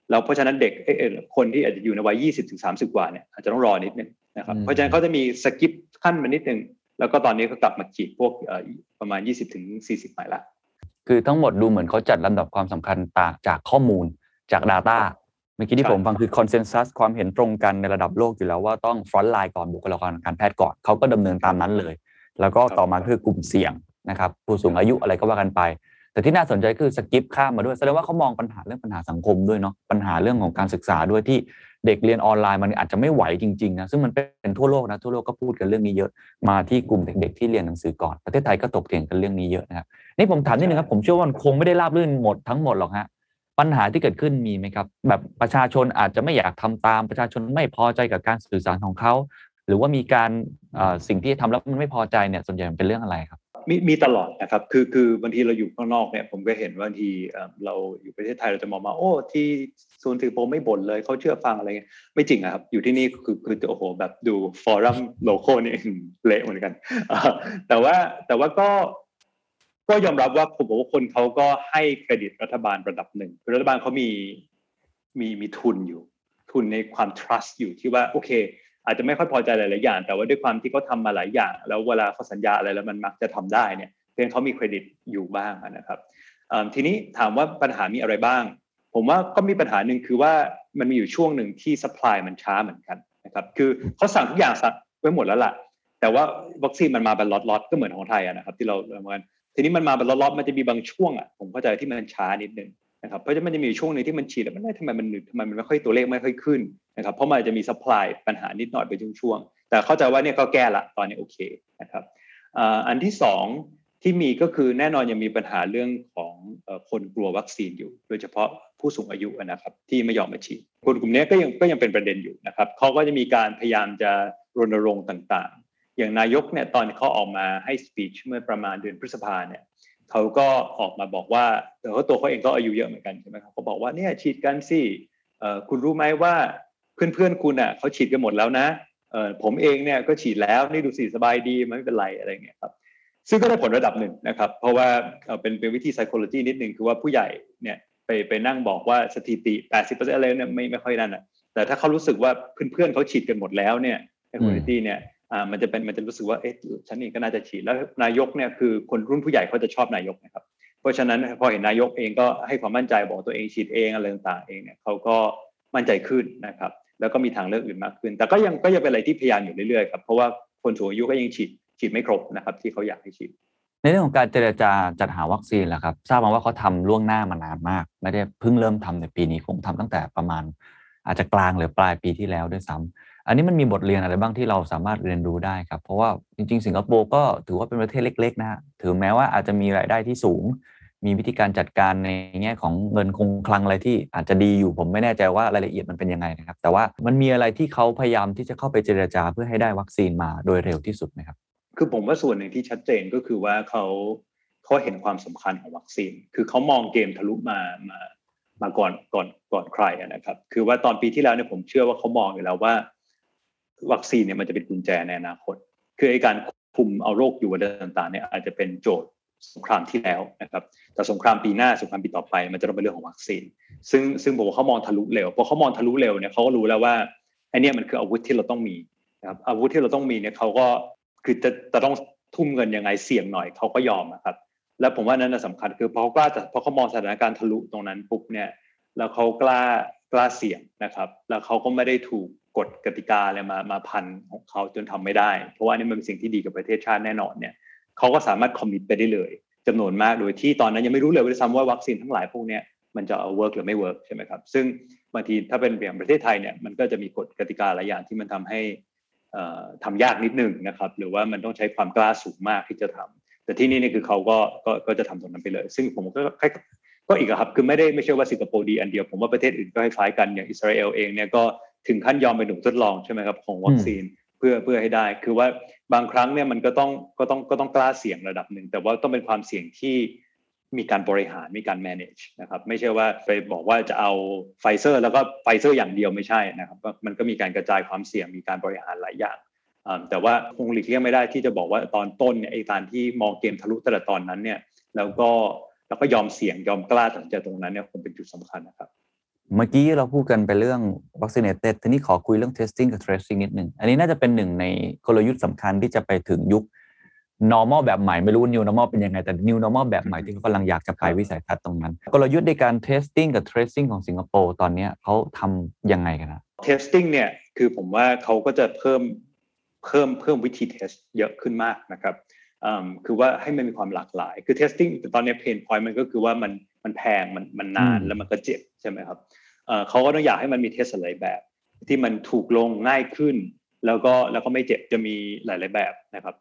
แล้วเพราะฉะนั้นเด็กคนที่อาจจะอยู่ในวัย 20ถึง30 กว่าเนี่ยอาจจะต้องรอนิดนึงนะครับเพราะฉะนั้นเขาจะมีสกิปขั้นมานิดนึงแล้วก็ตอนนี้ก็กลับมาฉีดพวกประมาณ 20ถึง40หมายละคือทั้งหมดดูเหมือนเขาจัดลำดับความสำคัญต่างจากข้อมูลจาก Data เมื่อกี้ที่ผมฟังคือ consensus ความเห็นตรงกันในระดับโลกอยู่แล้วว่าต้อง frontline ก่อนบุคลากรการแพทย์ก่อนเขาก็ดำเนินตามนั้นเลย แล้วก็ต่อมาคือกลุ่มเสี่ยงนะครับผู้สูงอายุอะไรก็ว่ากันไป แต่ที่น่าสนใจคือ skip ข้ามมาด้วยแสดงว่าเขามองปัญหาเรื่องปัญหาสังคมด้วยเนาะปัญหาเรื่องของการศึกษาด้วยที่เด็กเรียนออนไลน์มันอาจจะไม่ไหวจริงๆนะซึ่งมันเป็นทั่วโลกนะทั่วโลกก็พูดกันเรื่องนี้เยอะมาที่กลุ่มเด็กๆที่เรียนหนังสือก่อนประเทศไทยก็ตกเถียงกันเรื่องนี้เยอะนะครับนี่ผมถามนิดนึงครับผมเชื่อว่าคงไม่ได้ราบรื่นหมดทั้งหมดหรอกฮะปัญหาที่เกิดขึ้นมีไหมครับ แบบประชาชนอาจจะไม่อยากทำตามประชาชนไม่พอใจกับการสื่อสารของเขาหรือว่ามีการสิ่งที่ทำแล้วมันไม่พอใจเนี่ยส่วนใหญ่เป็นเรื่องอะไรครับ มีมีตลอดนะครับ คือคือบางทีเราอยู่ข้างนอกเนี่ย ผมก็เห็นว่าบางทีเราอยู่ประเทศไทยเราจะมองมาโอ้ที่ศูนย์ถือโปรไม่บ่นเลยเขาเชื่อฟังอะไรเงี้ยไม่จริงครับ อยู่ที่นี่คือคือโอ้โหแบบดูฟอรัมโลโก้นี่เละเหมือนกันแต่ว่าแต่ว่าก็ก็ยอมรับว่าผมบอกว่าคนเขาก็ให้เครดิตรัฐบาลระดับหนึ่งรัฐบาลเขามีมีมีทุนอยู่ ทุนในความ trust อยู่ที่ว่าโอเค อาจจะไม่ค่อยพอใจหลายๆอย่าง แต่ว่าด้วยความที่เขาทามาหลายอย่าง แล้วเวลาเขาสัญญาอะไรแล้วมันมักจะทำได้เนี่ยเพียงเขามีเครดิตอยู่บ้างนะครับทีนี้ถามว่าปัญหามีอะไรบ้าง ผมว่าก็มีปัญหาหนึ่งคือว่ามันมีอยู่ช่วงหนึ่งที่สป라이มันช้าเหมือนกันนะครับคือเขาสั่งทุกอย่างสั่งไว้หมดแล้วล่ะแต่ว่าวัคซีนมันมาเป็นล็อตๆก็เหมือนของไทยนะครับที่เราเหมือนทีนี้มันมาเป็นล็อตๆมันจะมีบางช่วงอะผมเข้าใจที่มันช้านิดนึง นะครับเพราะฉะนั้นมันจะมีช่วงหนึ่งที่มันฉีดแล้วมันได้ทำไมมันหนึบทำไมมันไม่ค่อยตัวเลขไม่ค่อยขึ้นนะครับเพราะมันจะมีสป라이ปัญหานิดหน่อยไปช่วงๆแต่เข้าใจว่าเนี่ยก็แก้ละตอนนี้โอเคนะครับอันที่สองที่มีก็คือแน่นอนยังมีปัญหาเรื่องของคนกลัววัคซีนอยู่ โดยเฉพาะผู้สูงอายุนะครับที่ไม่ยอมมาฉีดคนกลุ่มนี้ก็ยังก็ยังเป็นประเด็นอยู่นะครับเขาก็จะมีการพยายามจะรณรงค์ต่างๆ อย่างนายกเนี่ยตอนเขาออกมาให้สปีชเมื่อประมาณเดือนพฤษภาเนี่ย เขาก็ออกมาบอกว่าแต่ว่าตัวเขาเองก็อายุเยอะเหมือนกันใช่ไหมครับเขาบอกว่าเนี่ยฉีดกันสิคุณรู้ไหมว่าเพื่อนๆคุณอะเขาฉีดกันหมดแล้วนะผมเองเนี่ยก็ฉีดแล้วนี่ดูสิสบายดีไม่เป็นไรอะไรเงี้ยครับซึ่งก็ได้ผลระดับหนึ่งนะครับ เพราะว่าเป็นเป็นวิธี psychology นิดหนึ่งคือว่าผู้ใหญ่เนี่ยไปไปนั่งบอกว่าสถิติ 80%อะไรเนี่ยไม่ไม่ค่อยนั่นอะแต่ถ้าเขารู้สึกว่าเพื่อนๆเขาฉีดกันหมดแล้วเนี่ย psychology เนี่ย อ่ามันจะเป็นมันจะรู้สึกว่าเอ๊ะฉันเองก็น่าจะฉีดแล้วนายกเนี่ยคือคนรุ่นผู้ใหญ่เขาจะชอบนายกนะครับ เพราะฉะนั้นพอเห็นนายกเองก็ให้ความมั่นใจบอกตัวเองฉีดเองอะไรต่างๆเองเนี่ยเขาก็มั่นใจขึ้นนะครับ แล้วก็มีทางเลือกอื่นมากขึ้น แต่ก็ยังก็ยังเป็นอะไรที่พยายามอยู่เรื่อยๆครับเพราะว่าคนสูงอายุก็ยังฉีดฉีดไม่ครบนะครับ ที่เขาอยากให้ฉีดในเรื่องของการเจรจาจัดหาวัคซีนแหละครับ ทราบมาว่าเขาทำล่วงหน้ามานานมาก ไม่ได้เพิ่งเริ่มทำในปีนี้คงทำตั้งแต่ประมาณ อาจจะกลางหรือปลายปีที่แล้วด้วยซ้ำ อันนี้มันมีบทเรียนอะไรบ้างที่เราสามารถเรียนรู้ได้ครับ เพราะว่าจริง ๆ สิงคโปร์ก็ถือว่าเป็นประเทศเล็ก ๆ นะฮะถือแม้ว่าอาจจะมีรายได้ที่สูง มีวิธีการจัดการในแง่ของเงินคงคลังอะไรที่อาจจะดีอยู่ผมไม่แน่ใจว่ารายละเอียดมันเป็นยังไงนะครับ แต่ว่ามันมีอะไรที่เขาพยายามที่จะเข้าไปเจรจาเพื่อให้ได้วัคซีนมาโดยเร็วที่สุดไหมครับ คือผมว่าส่วนหนึ่งที่ชัดเจนก็คือว่าเขาเขาเห็นความสำคัญของวัคซีน คือเขามองเกมทะลุมามามาก่อนก่อนก่อนใครนะครับ คือว่าตอนปีที่แล้วเนี่ยผมเชื่อว่าเขามองอยู่แล้วว่า วัคซีนเนี่ยมันจะเป็นกุญแจในอนาคต คือไอ้การคุมเอาโรคอยู่ต่างๆเนี่ยอาจจะเป็นโจทย์สงครามที่แล้วนะครับ แต่สงครามปีหน้าสงครามปีต่อไป มันจะต้องเป็นเรื่องของวัคซีน ซึ่งซึ่งบอกว่าเขามองทะลุเร็วพอเขามองทะลุเร็วเนี่ยเขาก็รู้แล้วว่าไอ้นี่มันคืออาวุธที่เราต้องมีนะครับอาวุธที่เราต้องมีเนี่ยเขาก็คือจะจะต้องทุ่มเงินยังไงเสี่ยงหน่อยเขาก็ยอมนะครับ แล้วผมว่านั้นสำคัญคือพอเขากล้าพอเขามองสถานการณ์ทะลุตรงนั้นปุ๊บเนี่ยแล้วเขากล้ากล้าเสี่ยงนะครับ แล้วเขาก็ไม่ได้ถูก กฎกติกาอะไรมามาพันของเขาจนทำไม่ได้ เพราะว่านี่มันเป็นสิ่งที่ดีกับประเทศชาติแน่นอนเนี่ยเขาก็สามารถ commit ไปได้เลยจำนวนมากโดยที่ตอนนั้นยังไม่รู้เลยว่าซ้ำว่าวัคซีนทั้งหลายพวกนี้มันจะเอา work หรือไม่ work ใช่ไหมครับ ซึ่งบางทีถ้าเป็นอย่างประเทศไทยเนี่ยมันก็จะมีกฎกติกาหลายอย่างที่มันทำให้ทำยากนิดนึงนะครับ หรือว่ามันต้องใช้ความกล้าสูงมากที่จะทำแต่ที่นี่นี่คือเขาก็ก็ก็จะทำตรงนั้นไปเลย ซึ่งผมก็ก็อีกครับคือไม่ได้ไม่ใช่ว่าสิงคโปร์ดีอันเดียวผมว่าประเทศอื่นก็คล้ายกันอย่างอิสราเอลเองเนี่ยก็ ถึงขั้นยอมไปหนุนทดลองใช่ไหมครับของวัคซีนเพื่อเพื่อให้ได้ คือว่าบางครั้งเนี่ยมันก็ต้องก็ต้องก็ต้องกล้าเสี่ยงระดับหนึ่งแต่ว่าต้องเป็นความเสี่ยงที่มีการบริหารมีการ manage นะครับไม่ใช่ว่าไปบอกว่าจะเอาไฟเซอร์ แล้วก็ไฟเซอร์อย่างเดียวไม่ใช่นะครับมันก็มีการกระจายความเสี่ยงมีการบริหารหลายอย่างแต่ว่าคงหลีกเลี่ยงไม่ได้ที่จะบอกว่าตอนต้นเนี่ยไอ้การที่มองเกมทะลุแต่ละตอนนั้นเนี่ยแล้วก็แล้วก็ยอมเสี่ยงยอมกล้าตัดสินใจตรงนั้นเนี่ยคงเป็นจุดสำคัญนะครับ เมื่อกี้เราพูดกันไปเรื่อง vaccinated ทีนี้ขอคุยเรื่อง testing กับ tracing นิดหนึ่ง อันนี้น่าจะเป็นหนึ่งในกลยุทธ์สำคัญที่จะไปถึงยุค normal แบบใหม่ ไม่รู้ new normal เป็นยังไง แต่ new normal แบบใหม่ที่เขากำลังอยากจะไปวิสัยทัศน์ตรงนั้น กลยุทธ์ในการ testing กับ tracing ของสิงคโปร์ตอนนี้เขาทำยังไงกันนะ testing เนี่ยคือผมว่าเขาก็จะเพิ่มเพิ่มเพิ่มวิธี test เยอะขึ้นมากนะครับคือว่าให้มันมีความหลากหลาย คือ testing ตอนนี้ pain point มันก็คือว่ามัน มันแพงมันมันนานแล้วมันก็เจ็บใช่ไหมครับเขาก็ต้องอยากให้มันมีเทสหลายแบบ ที่มันถูกลงง่ายขึ้น แล้วก็แล้วก็ไม่เจ็บจะมีหลาย ๆแบบนะครับ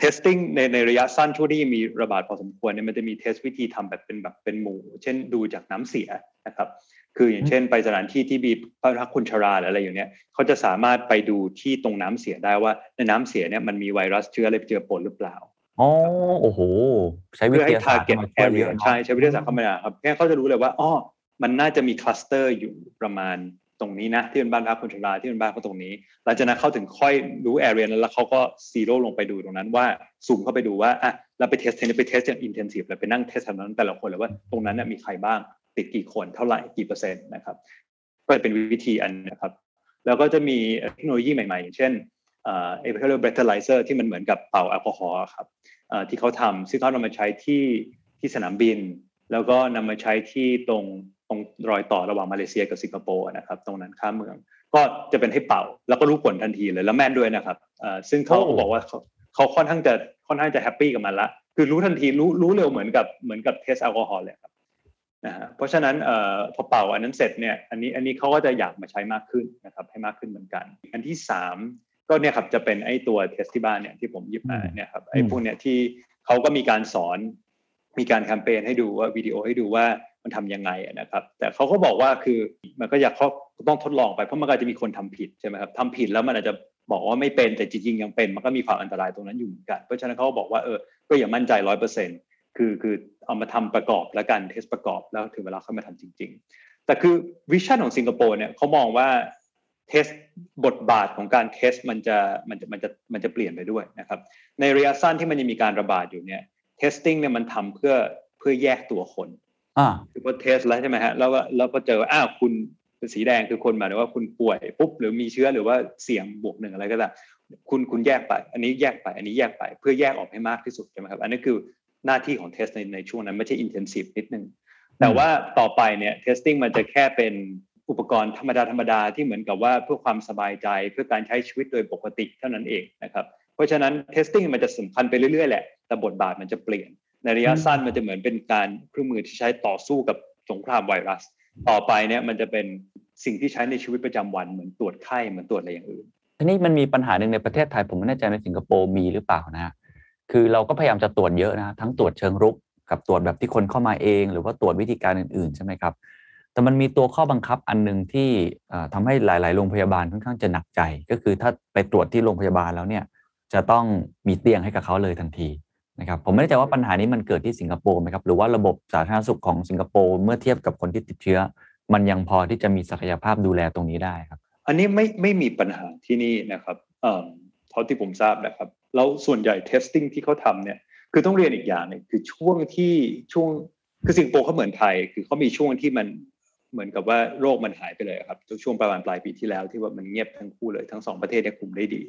testing ในในระยะสั้นช่วงที่มีระบาดพอสมควรเนี่ยมันจะมีเทสวิธีทำแบบเป็นแบบเป็นหมู่ เช่นดูจากน้ำเสียนะครับ คืออย่างเช่นไปสถานที่ที่มีพระพักคุณชราหรืออะไรอย่างเนี้ยเขาจะสามารถไปดูที่ตรงน้ำเสียได้ว่าในน้ำเสียเนี่ยมันมีไวรัสเชื้ออะไรเจือปนหรือเปล่า อ๋อ โอ้โห ใช้วิทยาศาสตร์มาช่วยเยอะใช่ใช้วิทยาศาสตร์เข้ามาครับแค่เขาจะรู้เลยว่าอ๋อมันน่าจะมีคลัสเตอร์อยู่ประมาณตรงนี้นะ ที่เป็นบ้านพักคนชราที่เป็นบ้านเขาตรงนี้หลังจากนั้นเขาถึงค่อยรู้ area นั้นแล้วเขาก็ zero ลงไปดูตรงนั้นว่าซูมเข้าไปดูว่าอะเราไป test เทนไป test อย่าง intensive เลยไปนั่ง test ตรงนั้นแต่ละคนเลยว่าตรงนั้นเนี่ยมีใครบ้างติดกี่คนเท่าไหร่กี่เปอร์เซ็นต์นะครับ ก็เป็นวิธีอันนะครับ แล้วก็จะมีเทคโนโลยีใหม่ๆอย่างเช่น เอ่อเอ่อ breathalyzer ที่มันเหมือนกับเป่าแอลกอฮอล์ครับที่เขาทำซึ่งเขานำมาใช้ที่ที่สนามบิน แล้วก็นำมาใช้ที่ตรงตรงรอยต่อระหว่างมาเลเซียกับสิงคโปร์นะครับ ตรงนั้นข้ามเมือง ก็จะเป็นให้เป่า แล้วก็รู้ผลทันทีเลยแล้วแม่นด้วยนะครับซึ่งเขาบอกว่าเขาเขาค่อนข้างจะค่อนข้างจะ happy กับมันละคือรู้ทันทีรู้รู้เร็วเหมือนกับเหมือนกับ test แอลกอฮอล์เลยครับนะฮะเพราะฉะนั้นเอ่อพอเป่าอันนั้นเสร็จเนี่ยอันนี้อันนี้เขาก็จะอยากมาใช้มากขึ้นนะครับให้มากขึ้นเหมือนกัน อันที่สาม ก็เนี่ยครับจะเป็นไอ้ตัวเทสที่บ้านเนี่ยที่ผมหยิบมาเนี่ยครับไอ้พวกเนี่ยที่เขาก็มีการสอน มีการแคมเปญให้ดูว่าวิดีโอให้ดูว่ามันทํำยังไงนะครับ แต่เขาก็บอกว่าคือมันก็อยากเขาต้องทดลองไปเพราะมันก็จะมีคนทำผิดใช่ไหมครับทำผิดแล้วมันอาจจะบอกว่าไม่เป็นแต่จริงๆยังเป็น มันก็มีความอันตรายตรงนั้นอยู่เหมือนกัน เพราะฉะนั้นเขาก็บอกว่าเออก็อย่ามั่นใจร้อยเปอร์เซ็นต์คือคือเอามาทำประกอบแล้วกันเทสประกอบแล้วถึงเวลาเขามาทำจริง ๆ แต่คือ vision ของสิงคโปร์เนี่ยเขามองว่า test บทบาทของการ test มันจะมันจะมันจะมันจะเปลี่ยนไปด้วยนะครับ ในระยะสั้นที่มันยังมีการระบาดอยู่เนี่ย testing เนี่ยมันทำเพื่อเพื่อแยกตัวคนอ่าคือพอ test แล้วใช่ไหมฮะแล้วก็แล้วก็เจออ้าวคุณเป็นสีแดงคือคนหมายถึงว่าคุณป่วยปุ๊บหรือมีเชื้อหรือว่าเสี่ยงบวกหนึ่งอะไรก็ได้คุณคุณแยกไป อันนี้แยกไป อันนี้แยกไปเพื่อแยกออกให้มากที่สุดใช่ไหมครับ อันนี้คือหน้าที่ของ test ในในช่วงนั้นไม่ใช่ intensive นิดนึงแต่ว่าต่อไปเนี่ย testing มันจะแค่เป็น อุปกรณ์ธรรมดาธรรมดาที่เหมือนกับว่าเพื่อความสบายใจเพื่อการใช้ชีวิตโดยปกติเท่านั้นเองนะครับเพราะฉะนั้น testing มันจะสำคัญไปเรื่อยๆแหละแต่บทบาทมันจะเปลี่ยน ในระยะสั้นมันจะเหมือนเป็นการเครื่องมือที่ใช้ต่อสู้กับสงครามไวรัส ต่อไปเนี่ยมันจะเป็นสิ่งที่ใช้ในชีวิตประจำวันเหมือนตรวจไข้เหมือนตรวจอะไรอย่างอื่นทีนี้มันมีปัญหาหนึ่งในประเทศไทยผมไม่แน่ใจในสิงคโปร์มีหรือเปล่านะคือเราก็พยายามจะตรวจเยอะนะทั้งตรวจเชิงรุกกับตรวจแบบที่คนเข้ามาเอง หรือว่าตรวจวิธีการอื่นๆใช่ไหมครับ แต่มันมีตัวข้อบังคับอันหนึ่งที่ทำให้หลาย ๆ โรงพยาบาลค่อนข้างจะหนักใจ ก็คือถ้าไปตรวจที่โรงพยาบาลแล้วเนี่ยจะต้องมีเตียงให้กับเขาเลยทันทีนะครับผมไม่แน่ใจว่าปัญหานี้มันเกิดที่สิงคโปร์ไหมครับหรือว่าระบบสาธารณสุขของสิงคโปร์เมื่อเทียบกับคนที่ติดเชื้อ มันยังพอที่จะมีศักยภาพดูแลตรงนี้ได้ครับ อันนี้ไม่ไม่มีปัญหาที่นี่นะครับเอ่อเท่าที่ผมทราบนะครับแล้วส่วนใหญ่ testing ที่เขาทำเนี่ยคือต้องเรียนอีกอย่างหนึ่งคือช่วงที่ช่วงคือสิงคโปร์เขาเหมือนไทย คือเขามีช่วงที่มัน เหมือนกับว่าโรคมันหายไปเลยครับช่วงประมาณปลายปีที่แล้วที่ว่ามันเงียบทั้งคู่เลยทั้งสองประเทศเนี่ยคุมได้ดี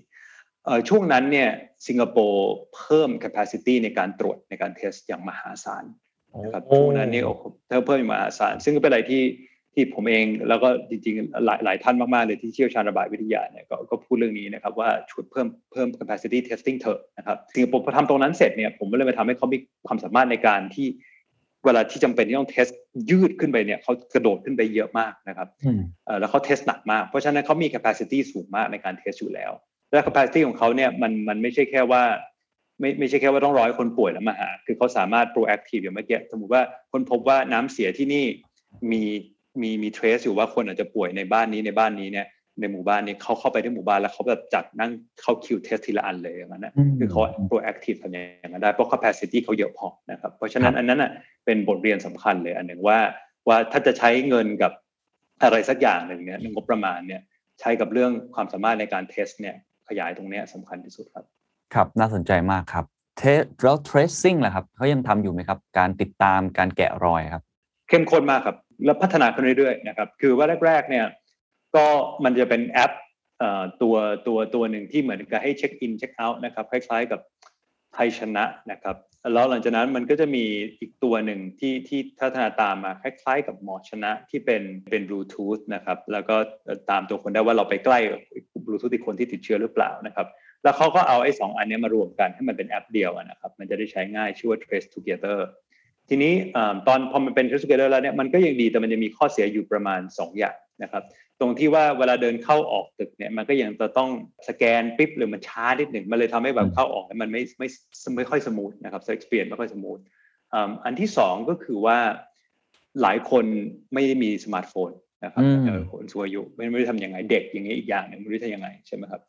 ช่วงนั้นเนี่ยสิงคโปร์เพิ่ม capacity ในการตรวจในการ test อย่างมหาศาลนะครับช่วงนั้นนี่เพิ่มมหาศาลซึ่งก็เป็นอะไรที่ที่ผมเองแล้วก็จริงๆ หลายหลายท่านมากๆเลยที่เชี่ยวชาญระบาดวิทยาเนี่ยก็พูดเรื่องนี้นะครับว่าช่วยเพิ่มเพิ่ม capacity testing เถอะนะครับสิงคโปร์พอทำตรงนั้นเสร็จเนี่ยผมก็เลยไปทำให้เขามีความสามารถในการที่ เวลาที่จำเป็นที่ต้อง test ยืดขึ้นไปเนี่ยเขากระโดดขึ้นไปเยอะมากนะครับแล้วเขา test หนักมาก เพราะฉะนั้นเขามี capacity สูงมากในการ test อยู่แล้ว และ capacity ของเขาเนี่ยมันมันไม่ใช่แค่ว่า ไม่ไม่ใช่แค่ว่าต้องร้อยคนป่วยแล้วมาหา คือเขาสามารถ proactive อย่างเมื่อกี้สมมติว่าคนพบว่าน้ำเสียที่นี่มีมีมี trace อยู่ว่าคนอาจจะป่วยในบ้านนี้ในบ้านนี้เนี่ยในหมู่บ้านนี้เขาเข้าไปที่หมู่บ้านแล้วเขาแบบจัดนั่งเข้าคิว test ทีละอันเลยอย่างนั้นนะคือเขา proactive ทำอย่างนั้นได้เพราะ capacity เขาเยอะพอนะครับ เพราะฉะนั้นอันนั้นอะ เป็นบทเรียนสำคัญเลยอันหนึ่งว่าว่าถ้าจะใช้เงินกับอะไรสักอย่างหนึ่งเนี่ยงบประมาณเนี่ยใช้กับเรื่องความสามารถในการ test เนี่ยขยายตรงนี้สำคัญที่สุดครับ ครับน่าสนใจมากครับเทสแล้ว tracing ล่ะครับเขายังทำอยู่ไหมครับ การติดตามการแกะรอยครับ เข้มข้นมากครับ แล้วพัฒนาขึ้นเรื่อยๆนะครับคือว่าแรกๆเนี่ยก็มันจะเป็นแอปตัวตัวตัวหนึ่งที่เหมือนกับให้เช็คอินเช็คเอาท์นะครับคล้ายๆกับไทยชนะนะครับ แล้วหลังจากนั้นมันก็จะมีอีกตัวหนึ่งที่ที่พัฒนาตามมาคล้ายๆกับหมอชนะที่เป็นเป็นบลูทูธนะครับแล้วก็ตามตัวคนได้ว่าเราไปใกล้บลูทูธอีกคนที่ติดเชื้อหรือเปล่านะครับแล้วเขาก็เอาไอ้สองอันนี้มารวมกันให้มันเป็นแอปเดียวนะครับมันจะได้ใช้ง่ายชื่อว่า Trace Together ทีนี้ตอนพอมันเป็น Trace Together แล้วเนี่ยมันก็ยังดีแต่มันจะมีข้อเสียอยู่ประมาณ 2 อย่างนะครับ ตรงที่ว่าเวลาเดินเข้าออกตึกเนี่ยมันก็ยังจะต้องสแกนปิ๊บหรือมันช้านิดหนึ่งมันเลยทำให้แบบเข้าออกมันไม่ไม่ไม่ค่อย smooth นะครับ experience ไม่ค่อย smooth อันที่สองก็คือว่าหลายคนไม่ได้มีสมาร์ทโฟนนะครับคนสูงอายุไม่รู้จะทำยังไงเด็กอย่างนี้อีกอย่างหนึ่งไม่รู้จะยังไงใช่ไหมครับ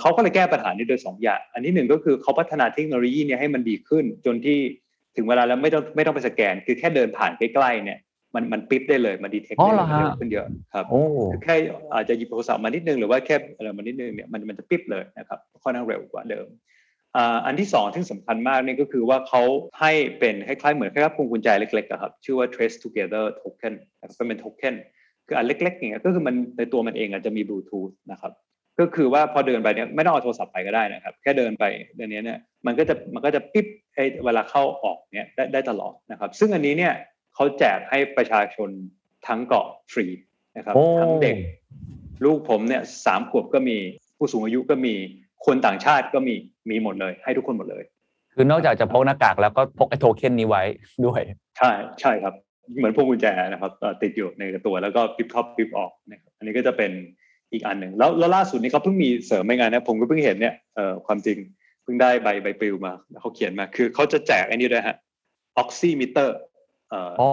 เขาก็เลยแก้ปัญหานี้โดยสองอย่าง อันที่หนึ่งก็คือเขาพัฒนาเทคโนโลยีเนี่ยให้มันดีขึ้น จนที่ถึงเวลาแล้วไม่ต้องไม่ต้องไปสแกน คือแค่เดินผ่านใกล้ๆเนี่ย มันมันปิ๊บได้เลยมันดีเทคได้เร็วขึ้นเยอะครับแค่อาจจะหยิบโทรศัพท์มานิดนึงหรือว่าแค่อะไรมานิดนึงเนี่ยมันมันจะปิ๊บเลยนะครับค่อนข้างเร็วกว่าเดิมอันที่สองที่สำคัญมากนี่ก็คือว่าเขาให้เป็นคล้ายๆเหมือนคล้ายๆพวงกุญแจเล็กๆครับชื่อว่า trace together token เป็นโทเค็นคืออันเล็กๆอย่างเงี้ยก็คือมันในตัวมันเองอาจจะมีบลูทูธนะครับก็คือว่าพอเดินไปเนี่ยไม่ต้องเอาโทรศัพท์ไปก็ได้นะครับ แค่เดินไปเดี๋ยวนี้เนี่ยมันก็จะมันก็จะปิ๊บเวลาเข้าออกเนี่ยได้ได้ตลอดนะครับ ซึ่งอันนี้เนี่ย เขาแจกให้ประชาชนทั้งเกาะฟรีนะครับทั้งเด็ก ลูกผมเนี่ยสามขวบก็มีผู้สูงอายุก็มีคนต่างชาติก็มีมีหมดเลย ให้ทุกคนหมดเลย คือนอกจากจะพกหน้ากากแล้วก็พกไอ้โทเค็นนี้ไว้ด้วยใช่ใช่ครับ เหมือนพวงกุญแจนะครับติดอยู่ในตัวแล้วก็ปิบท็อปปิบออกนะครับอันนี้ก็จะเป็นอีกอันหนึ่งแล้วแล้วล่าสุดนี้เขาเพิ่งมีเสริมไม่งานนะผมก็เพิ่งเห็นเนี่ยเอ่อความจริงเพิ่งได้ใบใบปลิวมาเขาเขียนมา คือเขาจะแจกอันนี้ด้วยฮะออกซิมิเตอร์เอ่อ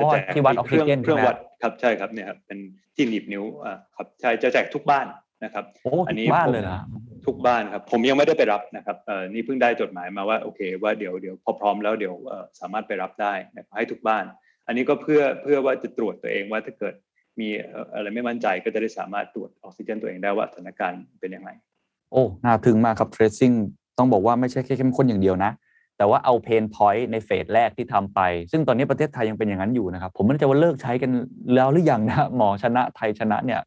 จะแจกที่วัดออกซิเจนเครื่องวัดครับใช่ครับเนี่ยครับเป็นที่หนีบนิ้วอ่าครับใช่จะแจกทุกบ้านนะครับอันี้บ้านเลยนะทุกบ้านครับ ผมยังไม่ได้ไปรับนะครับเอ่อนี่เพิ่งได้จดหมายมาว่าโอเค ว่าเดี๋ยวเดี๋ยวพอพร้อมแล้วเดี๋ยวสามารถไปรับได้ให้ทุกบ้าน อันนี้ก็เพื่อเพื่อว่าจะตรวจตัวเองว่าถ้าเกิดมีอะไรไม่มั่นใจก็จะได้สามารถตรวจออกซิเจนตัวเองได้ว่าสถานการณ์เป็นยังไง โอ้น่าถึงมากครับ tracing ต้องบอกว่าไม่ใช่แค่เข้มข้นอย่างเดียวนะ แต่ว่าเอาเพนพอยต์ในเฟสแรกที่ทำไป ซึ่งตอนนี้ประเทศไทยยังเป็นอย่างนั้นอยู่นะครับ ผมไม่แน่ใจว่าเลิกใช้กันแล้วหรือยังนะหมอชนะไทยชนะเนี่ย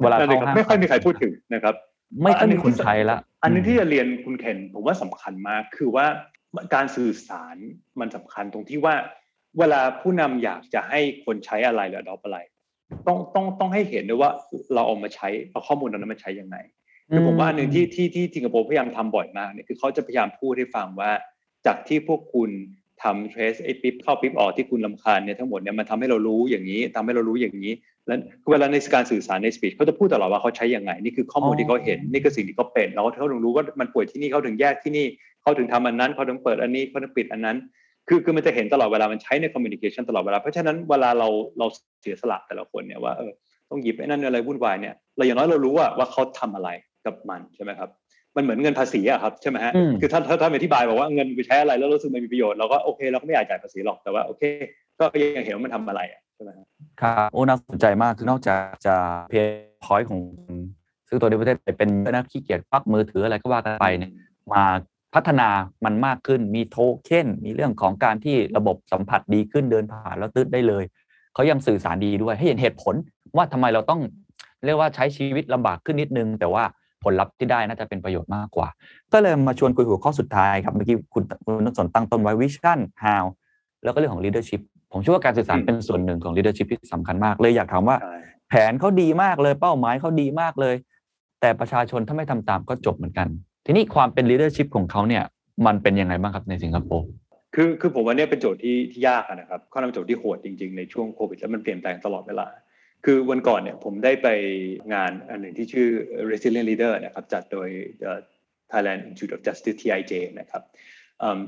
เวลาเข้าห้างไม่ค่อยมีใครพูดถึงนะครับ ไม่ค่อยมีคนใช้ละ อันนึงที่จะเรียนคุณเคนผมว่าสำคัญมากคือว่าการสื่อสารมันสำคัญตรงที่ว่า เวลาผู้นำอยากจะให้คนใช้อะไรหรือดอปอะไร ต้องต้องต้องให้เห็นด้วยว่าเราเอามาใช้เอาข้อมูลนั้นมาใช้ยังไงคือผมว่าหนึ่งที่ที่ที่สิงคโปร์พยายามทำบ่อยมากเนี่ยคือเขาจะพยายามพูดให้ฟังว่า จากที่พวกคุณทำเทรสไอ้ปิ๊บเข้าปิ๊บออกที่คุณลำคาญเนี่ยทั้งหมดเนี่ยมันทำให้เรารู้อย่างนี้ทำให้เรารู้อย่างนี้ แล้วเวลาในการสื่อสารในสปีดเขาจะพูดตลอดว่าเขาใช้ยังไงนี่คือข้อมูลที่เขาเห็นนี่คือสิ่งที่เขาเป็นแล้วเขาถึงรู้ว่ามันป่วยที่นี่เขาถึงแยกที่นี่เขาถึงทำอันนั้นเขาถึงเปิดอันนี้เขาถึงปิดอันนั้น คือคือมันจะเห็นตลอดเวลามันใช้ใน communication ตลอดเวลาเพราะฉะนั้นเวลาเราเราเสียสละแต่ละคนเนี่ยว่าเออต้องหยิบไอ้นั่นอะไรวุ่นวายเนี่ยเราอย่างน้อยเรารู้ว่าว่าเขาทำอะไรกับมันใช่ไหมครับ มันเหมือนเงินภาษีอะครับใช่ไหมฮะคือถ้าถ้าท่านอธิบายบอกว่าเงินไปใช้อะไรแล้วรู้สึกไม่มีประโยชน์เราก็โอเคเราก็ไม่อยากจ่ายภาษีหรอกแต่ว่าโอเค ก็ยังเห็นว่ามันทำอะไรอะใช่ไหมครับโอ้น่าสนใจมากคือนอกจากจะ pain point ของซึ่งตัวในประเทศเป็นนักขี้เกียจปักมือถืออะไรก็ว่ากันไปเนี่ยมาพัฒนามันมากขึ้นมีโทเค็นมีเรื่องของการที่ระบบสัมผัสดีขึ้นเดินผ่านแล้วตืดได้เลยเขายังสื่อสารดีด้วยให้เห็นเหตุผลว่าทำไมเราต้องเรียกว่าใช้ชีวิตลำบากขึ้นนิดนึง แต่ว่า ผลลัพธ์ที่ได้น่าจะเป็นประโยชน์มากกว่า ก็เลยมาชวนคุยหัวข้อสุดท้ายครับเมื่อกี้คุณคุณนักสนตั้งต้นไว้วิชั่น how แล้วก็เรื่องของ leadership ผมเชื่อว่าการสื่อสารเป็นส่วนหนึ่งของ leadership ที่สำคัญมากเลยอยากถามว่า แผนเขาดีมากเลยเป้าหมายเขาดีมากเลย แต่ประชาชนถ้าไม่ทำตามก็จบเหมือนกัน ทีนี้ความเป็น leadership ของเขาเนี่ยมันเป็นยังไงบ้างครับในสิงคโปร์คือคือผมว่าเนี่ยเป็นโจทย์ที่ที่ยากนะครับข้อนั้นเป็นโจทย์ที่โหดจริง ๆ ในช่วงโควิดแล้วมันเปลี่ยนแปลงตลอดเวลา คือวันก่อนเนี่ยผมได้ไปงานอันหนึ่งที่ชื่อ Resilient Leader นะครับจัดโดย Thailand Institute of Justice TIJ นะครับ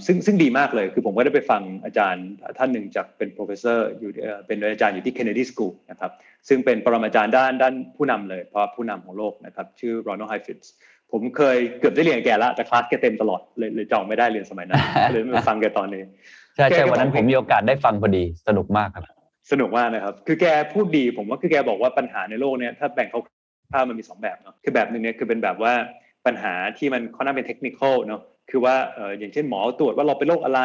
ซึ่งซึ่งดีมากเลยคือผมก็ได้ไปฟังอาจารย์ท่านหนึ่งจากเป็น professor อยู่เป็นอาจารย์อยู่ที่ Kennedy School นะครับซึ่งเป็นปรมาจารย์ด้านด้านผู้นำเลย เพราะผู้นำของโลกนะครับชื่อ Ronald Heifetz ผมเคยเกือบได้เรียนแกแล้วแต่คลาสแกเต็มตลอดเลยเลยจองไม่ได้เรียนสมัยนั้นเลยมาฟังแกตอนนี้ ใช่ใช่วันนั้นผมมีโอกาสได้ฟังพอดีสนุกมากครับ สนุกมากนะครับ คือแกพูดดีผมว่าคือแกบอกว่าปัญหาในโลกเนี้ยถ้าแบ่งเขาถ้ามันมีสองแบบเนาะคือแบบหนึ่งเนี่ยคือเป็นแบบว่าปัญหาที่มันค่อนข้างเป็นเทคนิคเนาะคือว่าเอออย่างเช่นหมอตรวจว่าเราเป็นโรคอะไร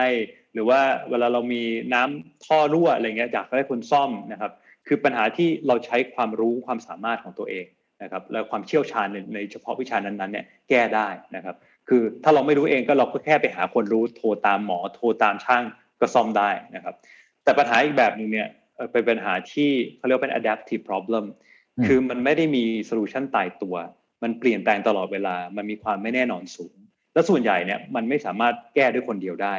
หรือว่าเวลาเรามีน้ำท่อรั่วอะไรเงี้ยอยากให้คนซ่อมนะครับ คือปัญหาที่เราใช้ความรู้ความสามารถของตัวเองนะครับและความเชี่ยวชาญในเฉพาะวิชานั้นๆเนี่ยแก้ได้นะครับ คือถ้าเราไม่รู้เองก็เราก็แค่ไปหาคนรู้โทรตามหมอโทรตามช่างก็ซ่อมได้นะครับ แต่ปัญหาอีกแบบหนึ่งเนี่ย เป็นปัญหาที่เขาเรียกว่าเป็น adaptive problem คือมันไม่ได้มีโซลูชันตายตัว มันเปลี่ยนแปลงตลอดเวลา มันมีความไม่แน่นอนสูง และส่วนใหญ่เนี่ยมันไม่สามารถแก้ด้วยคนเดียวได้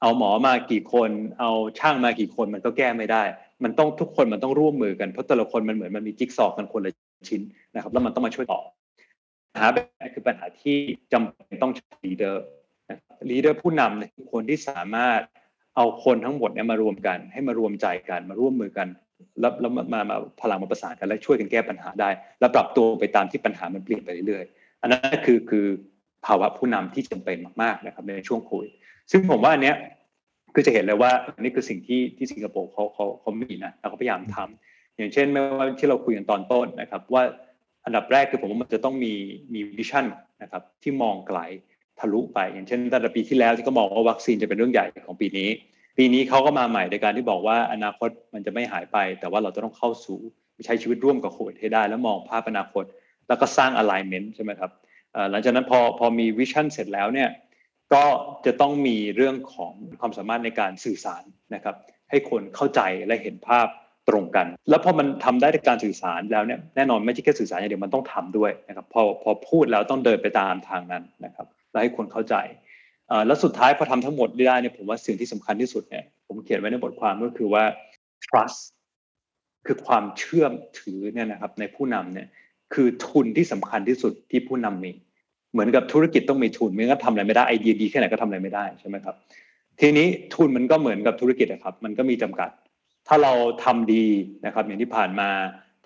เอาหมอมากี่คน เอาช่างมากี่คนมันก็แก้ไม่ได้ มันต้องทุกคนมันต้องร่วมมือกัน เพราะแต่ละคนมันเหมือนมันมีจิ๊กซอว์กันคนละชิ้นนะครับ แล้วมันต้องมาช่วยต่อปัญหาแบบนี้คือปัญหาที่จำเป็นต้องใช้ leader leader ผู้นำเนี่ยคนที่สามารถ เอาคนทั้งหมดเนี่ยมารวมกัน ให้มารวมใจกันมาร่วมมือกันแล้วแล้วมามาพลังมาประสานกันและช่วยกันแก้ปัญหาได้ แล้วปรับตัวไปตามที่ปัญหามันเปลี่ยนไปเรื่อยๆอันนั้นคือคือภาวะผู้นำที่จำเป็นมากๆนะครับในช่วงโควิดซึ่งผมว่าอันเนี้ยคือจะเห็นเลยว่าอันนี้คือสิ่งที่ที่สิงคโปร์เขาเขาเขามีนะแล้วเขาพยายามทำอย่างเช่นไม่ว่าที่เราคุยกันตอนต้นนะครับ ว่าอันดับแรกคือผมว่ามันจะต้องมีมีวิชั่นนะครับที่มองไกล ทะลุไป อย่างเช่นตั้งแต่ปีที่แล้วที่ก็มองว่าวัคซีนจะเป็นเรื่องใหญ่ของปีนี้ ปีนี้เขาก็มาใหม่ในการที่บอกว่าอนาคตมันจะไม่หายไป แต่ว่าเราจะต้องเข้าสู่ใช้ชีวิตร่วมกับโควิดให้ได้ แล้วมองภาพอนาคต แล้วก็สร้าง alignment ใช่ไหมครับหลังจากนั้นพอพอมีวิชั่นเสร็จแล้วเนี่ยก็จะต้องมีเรื่องของความสามารถในการสื่อสารนะครับ ให้คนเข้าใจและเห็นภาพตรงกัน แล้วพอมันทำได้ในการสื่อสารแล้วเนี่ยแน่นอนไม่ใช่แค่สื่อสารอย่างเดียวมันต้องทำด้วยนะครับพอพอพูดแล้วต้องเดินไปตามทางนั้นนะครับ แล้วให้คนเข้าใจแล้วสุดท้ายพอทำทั้งหมดได้เนี่ยผมว่าสิ่งที่สำคัญที่สุดเนี่ยผมเขียนไว้ในบทความก็คือว่า trust คือความเชื่อมถือเนี่ยนะครับ ในผู้นำเนี่ยคือทุนที่สำคัญที่สุดที่ผู้นำมี เหมือนกับธุรกิจต้องมีทุนไม่งั้นทำอะไรไม่ได้ไอเดียดีแค่ไหนก็ทำอะไรไม่ได้ใช่ไหมครับ ทีนี้ทุนมันก็เหมือนกับธุรกิจนะครับ มันก็มีจำกัด ถ้าเราทำดีนะครับ อย่างที่ผ่านมา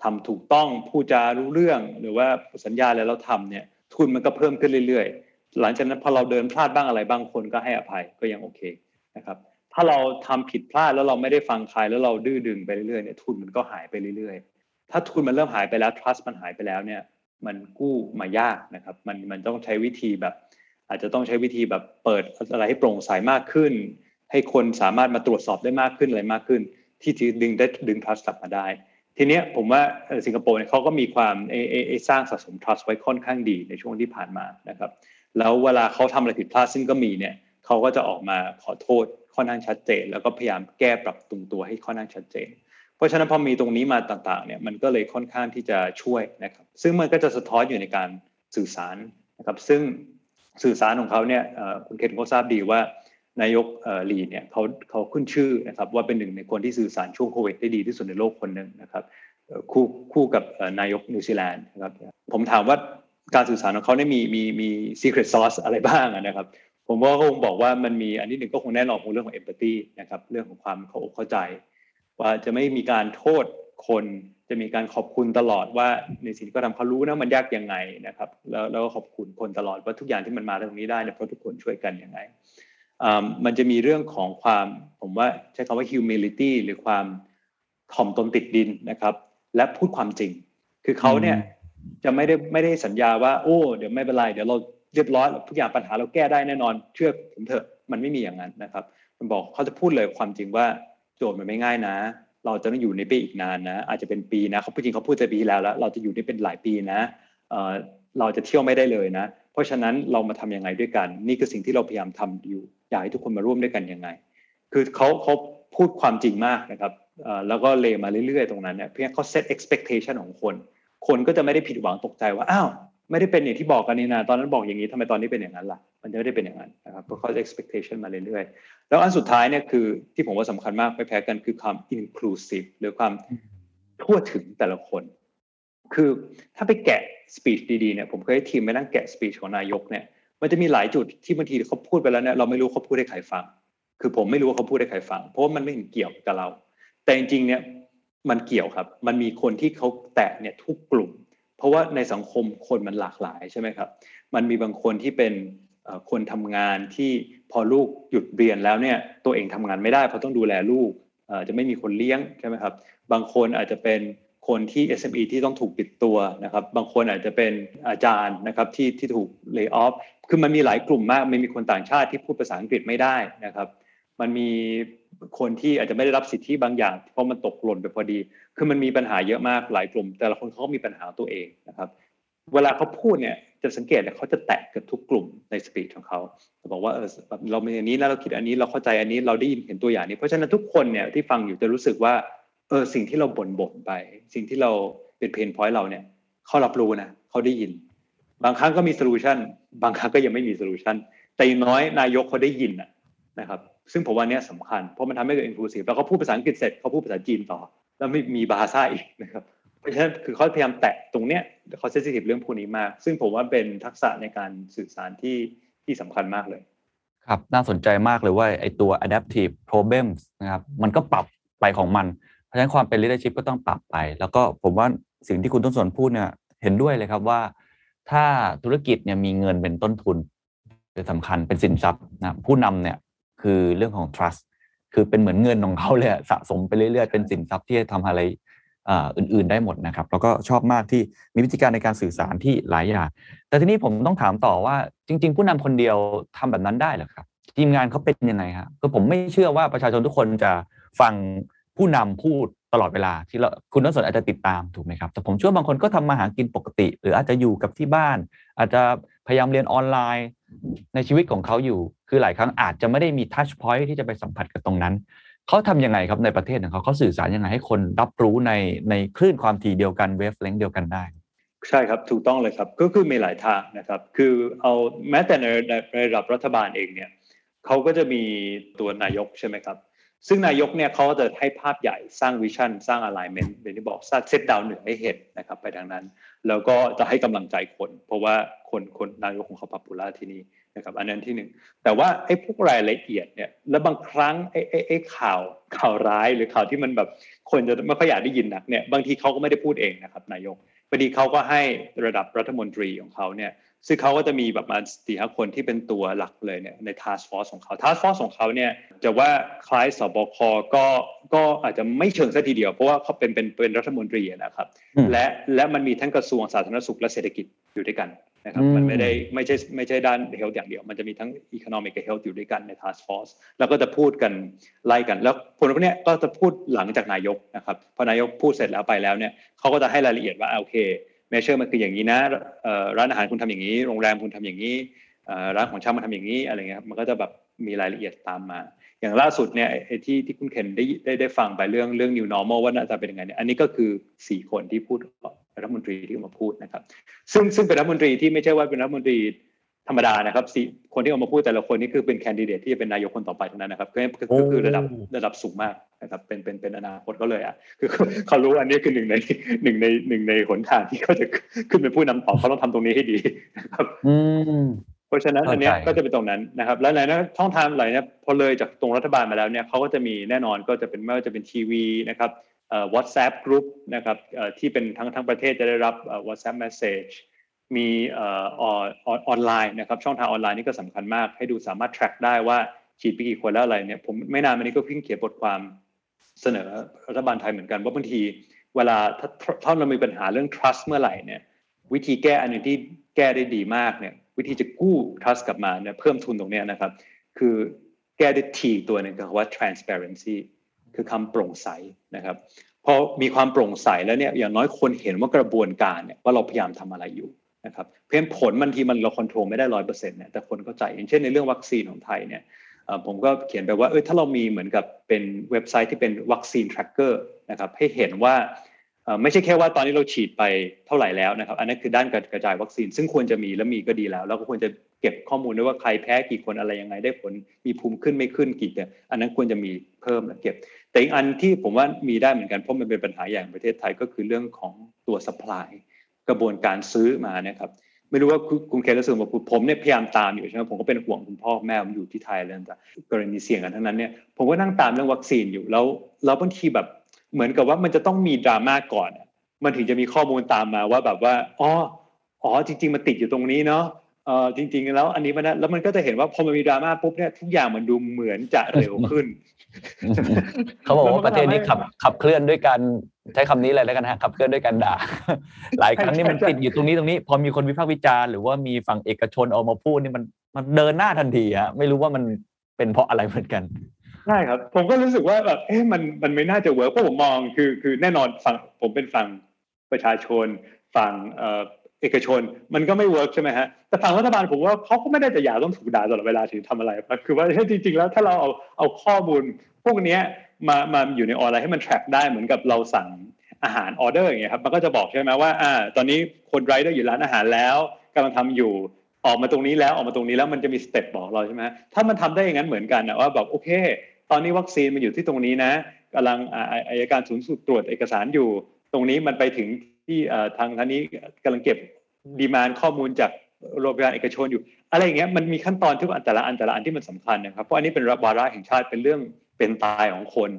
ทำถูกต้องผู้จารู้เรื่องหรือว่าสัญญาแล้วเราทำเนี่ยทุนมันก็เพิ่มขึ้นเรื่อย หลังจากนั้นพอเราเดินพลาดบ้างอะไรบางคนก็ให้อภัยก็ยังโอเคนะครับ ถ้าเราทำผิดพลาดแล้วเราไม่ได้ฟังใครแล้วเราดื้อดึงไปเรื่อยๆเนี่ยทุนมันก็หายไปเรื่อยๆ ถ้าทุนมันเริ่มหายไปแล้ว trust มันหายไปแล้วเนี่ย มันกู้มายากนะครับ มันมันต้องใช้วิธีแบบ อาจจะต้องใช้วิธีแบบเปิดอะไรให้โปร่งใสมากขึ้น ให้คนสามารถมาตรวจสอบได้มากขึ้นอะไรมากขึ้น ที่จะดึงได้ดึง trust กลับมาได้ทีเนี้ยผมว่าสิงคโปร์เนี่ยเขาก็มีความเอเอสร้างสะสม trust ไว้ค่อนข้างดีในช่วงที่ผ่านมานะครับ แล้วเวลาเขาทำอะไรผิดพลาดซึ่งก็มีเนี่ยเขาก็จะออกมาขอโทษค่อนข้างชัดเจน แล้วก็พยายามแก้ปรับตรงตัวให้ค่อนข้างชัดเจน เพราะฉะนั้นพอมีตรงนี้มาต่างๆเนี่ยมันก็เลยค่อนข้างที่จะช่วยนะครับซึ่งมันก็จะสะท้อนอยู่ในการสื่อสารนะครับซึ่งสื่อสารของเขาเนี่ยคุณเคนก็ทราบดีว่านายกลีเนี่ยเขาเขาขึ้นชื่อนะครับว่าเป็นหนึ่งในคนที่สื่อสารช่วงโควิดได้ดีที่สุดในโลกคนหนึ่งนะครับคู่คู่กับนายกนิวซีแลนด์นะครับผมถามว่า การสื่อสารของเขาเนี่ยมีมีมี secret sauce อะไรบ้างนะครับ ผมว่าเขาคงบอกว่ามันมีอันนี้หนึ่งก็คงแน่นอนของเรื่องของ empathy นะครับ เรื่องของความเข้าอกเข้าใจ ว่าจะไม่มีการโทษคนจะมีการขอบคุณตลอดว่าในสิ่งที่เขาทำเขารู้นะมันยากยังไงนะครับ แล้วแล้วก็ขอบคุณคนตลอดว่าทุกอย่างที่มันมาตรงนี้ได้เนี่ยเพราะทุกคนช่วยกันยังไงมันจะมีเรื่องของความผมว่าใช้คำว่า humility หรือความถ่อมตนติดดินนะครับ และพูดความจริง คือเขาเนี่ย จะไม่ได้ไม่ได้สัญญาว่าโอ้เดี๋ยวไม่เป็นไรเดี๋ยวเราเรียบร้อยทุกอย่างปัญหาเราแก้ได้แน่นอน เชื่อผมเถอะมันไม่มีอย่างนั้นนะครับมันบอกเขาจะพูดเลยความจริงว่าโจทย์มันไม่ง่ายนะ เราจะต้องอยู่ในปีอีกนานนะ อาจจะเป็นปีนะเขาพูดจริงเขาพูดจะปีแล้วแล้ว เราจะอยู่ได้เป็นหลายปีนะเเราจะเที่ยวไม่ได้เลยนะ เพราะฉะนั้นเรามาทํำยังไงด้วยกัน นี่คือสิ่งที่เราพยายามทำอยู่อยากให้ทุกคนมาร่วมด้วยกันยังไง คือเขาเขาพูดความจริงมากนะครับแล้วก็เลมาเรื่อยๆตรงนั้นเนี่ยเพียงเขา set expectation ของคน คนก็จะไม่ได้ผิดหวังตกใจว่าอ้าวไม่ได้เป็นอย่างที่บอกกันนี่นะตอนนั้นบอกอย่างนี้ทำไมตอนนี้เป็นอย่างนั้นล่ะ มันจะไม่ได้เป็นอย่างนั้นนะครับเพราะเขา expectation มาเรื่อยๆแล้วอันสุดท้ายเนี่ยคือที่ผมว่าสำคัญมากไม่แพ้กันคือความ inclusive หรือความทั่วถึงแต่ละคน คือถ้าไปแกะ speech ดีๆเนี่ยผมเคยให้ทีมไปนั่งแกะ speech ของนายกเนี่ยมันจะมีหลายจุดที่บางทีเขาพูดไปแล้วเนี่ยเราไม่รู้เขาพูดให้ใครฟัง คือผมไม่รู้ว่าเขาพูดให้ใครฟัง เพราะว่ามันไม่เห็นเกี่ยวกับเรา แต่จริงๆเนี่ย มันเกี่ยวครับ มันมีคนที่เขาแตะเนี่ยทุกกลุ่ม เพราะว่าในสังคมคนมันหลากหลายใช่ไหมครับ มันมีบางคนที่เป็นคนทำงานที่พอลูกหยุดเรียนแล้วเนี่ยตัวเองทำงานไม่ได้เพราะต้องดูแลลูกจะไม่มีคนเลี้ยงใช่ไหมครับ บางคนอาจจะเป็นคนที่ SME ที่ต้องถูกปิดตัวนะครับ บางคนอาจจะเป็นอาจารย์นะครับที่ที่ถูกเลิกออฟ คือมันมีหลายกลุ่มมาก มันมีคนต่างชาติที่พูดภาษาอังกฤษไม่ได้นะครับ มันมีคนที่อาจจะไม่ได้รับสิทธิบางอย่าง เพราะมันตกหล่นไปพอดี คือมันมีปัญหาเยอะมากหลายกลุ่ม แต่ละคนเขามีปัญหาตัวเองนะครับ เวลาเขาพูดเนี่ยจะสังเกตเนี่ยเขาจะแตะกับทุกกลุ่มในสปีดของเขาบอกว่าเออเรามีอันนี้แล้วเราคิดอันนี้เราเข้าใจอันนี้เราได้ยินเห็นตัวอย่างนี้ เพราะฉะนั้นทุกคนเนี่ยที่ฟังอยู่จะรู้สึกว่าเออสิ่งที่เราบ่นบ่นไป สิ่งที่เราเป็น pain point เราเนี่ยเขารับรู้นะเขาได้ยิน บางครั้งก็มี solution บางครั้งก็ยังไม่มี solution แต่อย่างน้อยนายกเขาได้ยินนะครับ ซึ่งผมว่านี้สำคัญ เพราะมันทำให้เกิด inclusive แล้วเขาพูดภาษาอังกฤษเสร็จเขาพูดภาษาจีนต่อ แล้วไม่มีบาฮาซาอีกนะครับเพราะฉะนั้นคือเขาพยายามแตะตรงเนี้ยเขาเซนซิทีฟเรื่องพวกนี้มาก ซึ่งผมว่าเป็นทักษะในการสื่อสารที่ที่สำคัญมากเลย ครับน่าสนใจมากเลยว่าไอตัว adaptive problems นะครับมันก็ปรับไปของมัน เพราะฉะนั้นความเป็น leadership ก็ต้องปรับไป แล้วก็ผมว่าสิ่งที่คุณต้นสนพูดเนี่ยเห็นด้วยเลยครับว่า ถ้าธุรกิจเนี่ยมีเงินเป็นต้นทุนเป็นสำคัญเป็นสินทรัพย์นะผู้นำเนี่ย คือเรื่องของ trust คือเป็นเหมือนเงินของเขาเลยสะสมไปเรื่อยๆ เป็นสินทรัพย์ที่จะทำอะไรอื่นๆได้หมดนะครับ แล้วก็ชอบมากที่มีวิธีการในการสื่อสารที่หลายอย่าง แต่ทีนี้ผมต้องถามต่อว่าจริง ๆ ผู้นำคนเดียวทำแบบนั้นได้หรือครับ ทีมงานเขาเป็นยังไงครับก็ผมไม่เชื่อว่าประชาชนทุกคนจะฟังผู้นำพูด ตลอดเวลาที่เราคุณนักสนอาจจะติดตามถูกไหมครับแต่ผมเชื่อบางคนก็ทำมาหากินปกติ หรืออาจจะอยู่กับที่บ้าน อาจจะพยายามเรียนออนไลน์ในชีวิตของเขาอยู่ คือหลายครั้งอาจจะไม่ได้มีทัชพอยท์ที่จะไปสัมผัสกับตรงนั้นเขาทำยังไงครับในประเทศของเขาเขาสื่อสารยังไงให้คนรับรู้ในในคลื่นความถี่เดียวกันเวฟเลงเดียวกันได้ใช่ครับถูกต้องเลยครับก็คือมีหลายทางนะครับ คือเอาแม้แต่ในในระดับรัฐบาลเองเนี่ยเขาก็จะมีตัวนายกใช่ไหมครับ ซึ่งนายกเนี่ยเขาจะให้ภาพใหญ่สร้างวิชั่นสร้างอะไลเมนต์เป็นที่บอกสร้างเซตดาวเหนือให้เห็นนะครับไปทางนั้น แล้วก็จะให้กำลังใจคน เพราะว่าคนคนนายกของเขาปับปูล่าที่นี่นะครับอันนั้นที่หนึ่งแต่ว่าไอ้พวกรายละเอียดเนี่ยแล้วบางครั้งไอ้ไอ้ไอ้ข่าวข่าวร้ายหรือข่าวที่มันแบบคนจะไม่ค่อยอยากได้ยินนักเนี่ยบางทีเขาก็ไม่ได้พูดเองนะครับนายกพอดีเขาก็ให้ระดับรัฐมนตรีของเขาเนี่ย ซึ่งเขาก็จะมีแบบมาสี่ห้าคนที่เป็นตัวหลักเลยเนี่ยใน task force ของเขา task force ของเขาเนี่ยจะว่าคล้ายสบคก็ก็อาจจะไม่เชิงซะทีเดียว เพราะว่าเขาเป็นเป็นเป็นรัฐมนตรีนะครับ และและมันมีทั้งกระทรวงสาธารณสุขและเศรษฐกิจอยู่ด้วยกันนะครับมันไม่ได้ไม่ใช่ไม่ใช่ด้าน health อย่างเดียว มันจะมีทั้ง economic กับ health อยู่ด้วยกันใน task force แล้วก็จะพูดกันไล่กัน แล้วคนพวกนี้ก็จะพูดหลังจากนายกนะครับพอนายกพูดเสร็จแล้วไปแล้วเนี่ยเขาก็จะให้รายละเอียดว่าโอเค เมเชอร์มันคืออย่างนี้นะร้านอาหารคุณทำอย่างนี้ โรงแรมคุณทำอย่างนี้ร้านของชำมันทำอย่างนี้อะไรเงี้ยมันก็จะแบบมีรายละเอียดตามมา อย่างล่าสุดเนี่ยที่ที่คุณเคนได้ได้ได้ฟังไปเรื่องเรื่อง new normal ว่าน่าจะเป็นยังไงเนี่ยอันนี้ก็คือสี่คนที่พูดรัฐมนตรีที่มาพูดนะครับ ซึ่งซึ่งเป็นรัฐมนตรีที่ไม่ใช่ว่าเป็นรัฐมนตรี ธรรมดานะครับสี่คนที่ออกมาพูดแต่ละคนนี่คือเป็นแคนดิเดตที่จะเป็นนายกคนต่อไปทั้งนั้นนะครับก็คือระดับระดับสูงมากนะครับเป็นเป็นเป็นอนาคตก็เลยอะคือเขารู้อันนี้คือหนึ่งในหนึ่งในหนึ่งในหนทางที่เขาจะขึ้นเป็นผู้นำต่อเขาต้องทำตรงนี้ให้ดีนะครับเพราะฉะนั้นอันนี้ก็จะเป็นตรงนั้นนะครับ แล้วไหนนะช่องทางไหนเนี่ยพอเลยจากตรงรัฐบาลมาแล้วเนี่ยเขาก็จะมีแน่นอนก็จะเป็นไม่ว่าจะเป็นทีวีนะครับ WhatsApp Group นะครับที่เป็นทั้งทั้งประเทศจะได้รับ WhatsApp Message มีออนไลน์นะครับช่องทางออนไลน์นี่ก็สำคัญมาก ให้ดูสามารถ track ได้ว่าฉีดไปกี่คนแล้วอะไรเนี่ยผมไม่นานมานี้ก็เพิ่งเขียนบทความเสนอรัฐบาลไทยเหมือนกันว่าบางที เวลาถ้าถ้าเรามีปัญหาเรื่อง trust เมื่อไหร่เนี่ยวิธีแก้อันนึงที่แก้ได้ดีมากเนี่ยวิธีจะกู้ trust กลับมาเนี่ยเพิ่มทุนตรงนี้นะครับ คือแก้ได้ทีตัวหนึ่งคือว่า transparency คือคำโปร่งใสนะครับพอมีความโปร่งใสแล้วเนี่ยอย่างน้อยคนเห็นว่ากระบวนการเนี่ยว่าเราพยายามทำอะไรอยู่ นะครับเพียงผลบางทีมันเราควบคุมไม่ได้ร้อยเปอร์เซ็นต์เนี่ยแต่คนเข้าใจอย่างเช่นในเรื่องวัคซีนของไทยเนี่ยผมก็เขียนไปว่าเออถ้าเรามีเหมือนกับเป็นเว็บไซต์ที่เป็นวัคซีน tracker นะครับให้เห็นว่าไม่ใช่แค่ว่าตอนนี้เราฉีดไปเท่าไหร่แล้วนะครับ อันนั้นคือด้านการกระจายวัคซีน ซึ่งควรจะมีและมีก็ดีแล้ว แล้วก็ควรจะเก็บข้อมูลด้วยว่าใครแพ้กี่คนอะไรยังไงได้ผลมีภูมิขึ้นไม่ขึ้นกี่เนี่ยอันนั้นควรจะมีเพิ่มและเก็บ แต่อีกอันที่ผมว่ามีได้เหมือนกันเพราะมันเป็นปัญหาอย่างประเทศไทยก็คือเรื่องของตัว supply กระบวนการซื้อมานะครับไม่รู้ว่าคุณเครู้สึกว่าผมเนี่ยพยายามตามอยู่ใช่ไหมผมก็เป็นห่วงคุณพ่อแม่ผมอยู่ที่ไทยแล้วแต่กรณีเสี่ยงกันทั้งนั้นเนี่ยผมก็นั่งตามเรื่องวัคซีนอยู่แล้วแล้วบางทีแบบเหมือนกับว่ามันจะต้องมีดราม่าก่อนมันถึงจะมีข้อมูลตามมาว่าแบบว่าอ๋ออ๋อจริง ๆ มันติดอยู่ตรงนี้เนาะ เออจริง ๆ แล้วอันนี้มันนะแล้วมันก็จะเห็นว่าพอมันมีดราม่าปุ๊บเนี่ยทุกอย่างมันดูเหมือนจะเร็วขึ้น เขาบอกว่าประเทศนี้ขับขับเคลื่อนด้วยการใช้คำนี้เลยแล้วกันฮะขับเคลื่อนด้วยการด่า หลายครั้งนี่มันติดอยู่ตรงนี้ตรงนี้ พอมีคนวิพากษ์วิจารณ์หรือว่ามีฝั่งเอกชนออกมาพูดนี่มันมันเดินหน้าทันทีฮะไม่รู้ว่ามันเป็นเพราะอะไรเหมือนกันใช่ครับ ผมก็รู้สึกว่าแบบเอ๊ะมันมันไม่น่าจะ work เพราะผมมองคือคือแน่นอนฝั่งผมเป็นฝั่งประชาชนฝั่งเอ่อ เอกชน มันก็ไม่ work ใช่ไหมฮะแต่ฝั่งรัฐบาลผมว่าเขาก็ไม่ได้จะอยากต้องถูกด่าตลอดเวลาถึงทำอะไรคือว่าจริงๆแล้วถ้าเราเอาเอาข้อมูลพวกนี้มามาอยู่ในออนไลน์ให้มัน track ได้เหมือนกับเราสั่งอาหารออเดอร์อย่างเงี้ยครับมันก็จะบอกใช่ไหมว่าอ่าตอนนี้คนไรเดอร์อยู่ร้านอาหารแล้วกำลังทำอยู่ออกมาตรงนี้แล้วออกมาตรงนี้แล้วมันจะมี step บอกเราใช่ไหมถ้ามันทำได้อย่างนั้นเหมือนกันนะว่าแบบโอเค ตอนนี้วัคซีนมันอยู่ที่ตรงนี้นะกำลังอายการสูงสุดตรวจเอกสารอยู่ ตรงนี้มันไปถึง ที่ทางท่านนี้กำลังเก็บดีมานข้อมูลจากโรงพยาบาลเอกชนอยู่ อะไรอย่างเงี้ยมันมีขั้นตอนทุกอันแต่ละอันแต่ละอันที่มันสำคัญนะครับเพราะอันนี้เป็นวาระแห่งชาติเป็นเรื่องเป็นตายของคน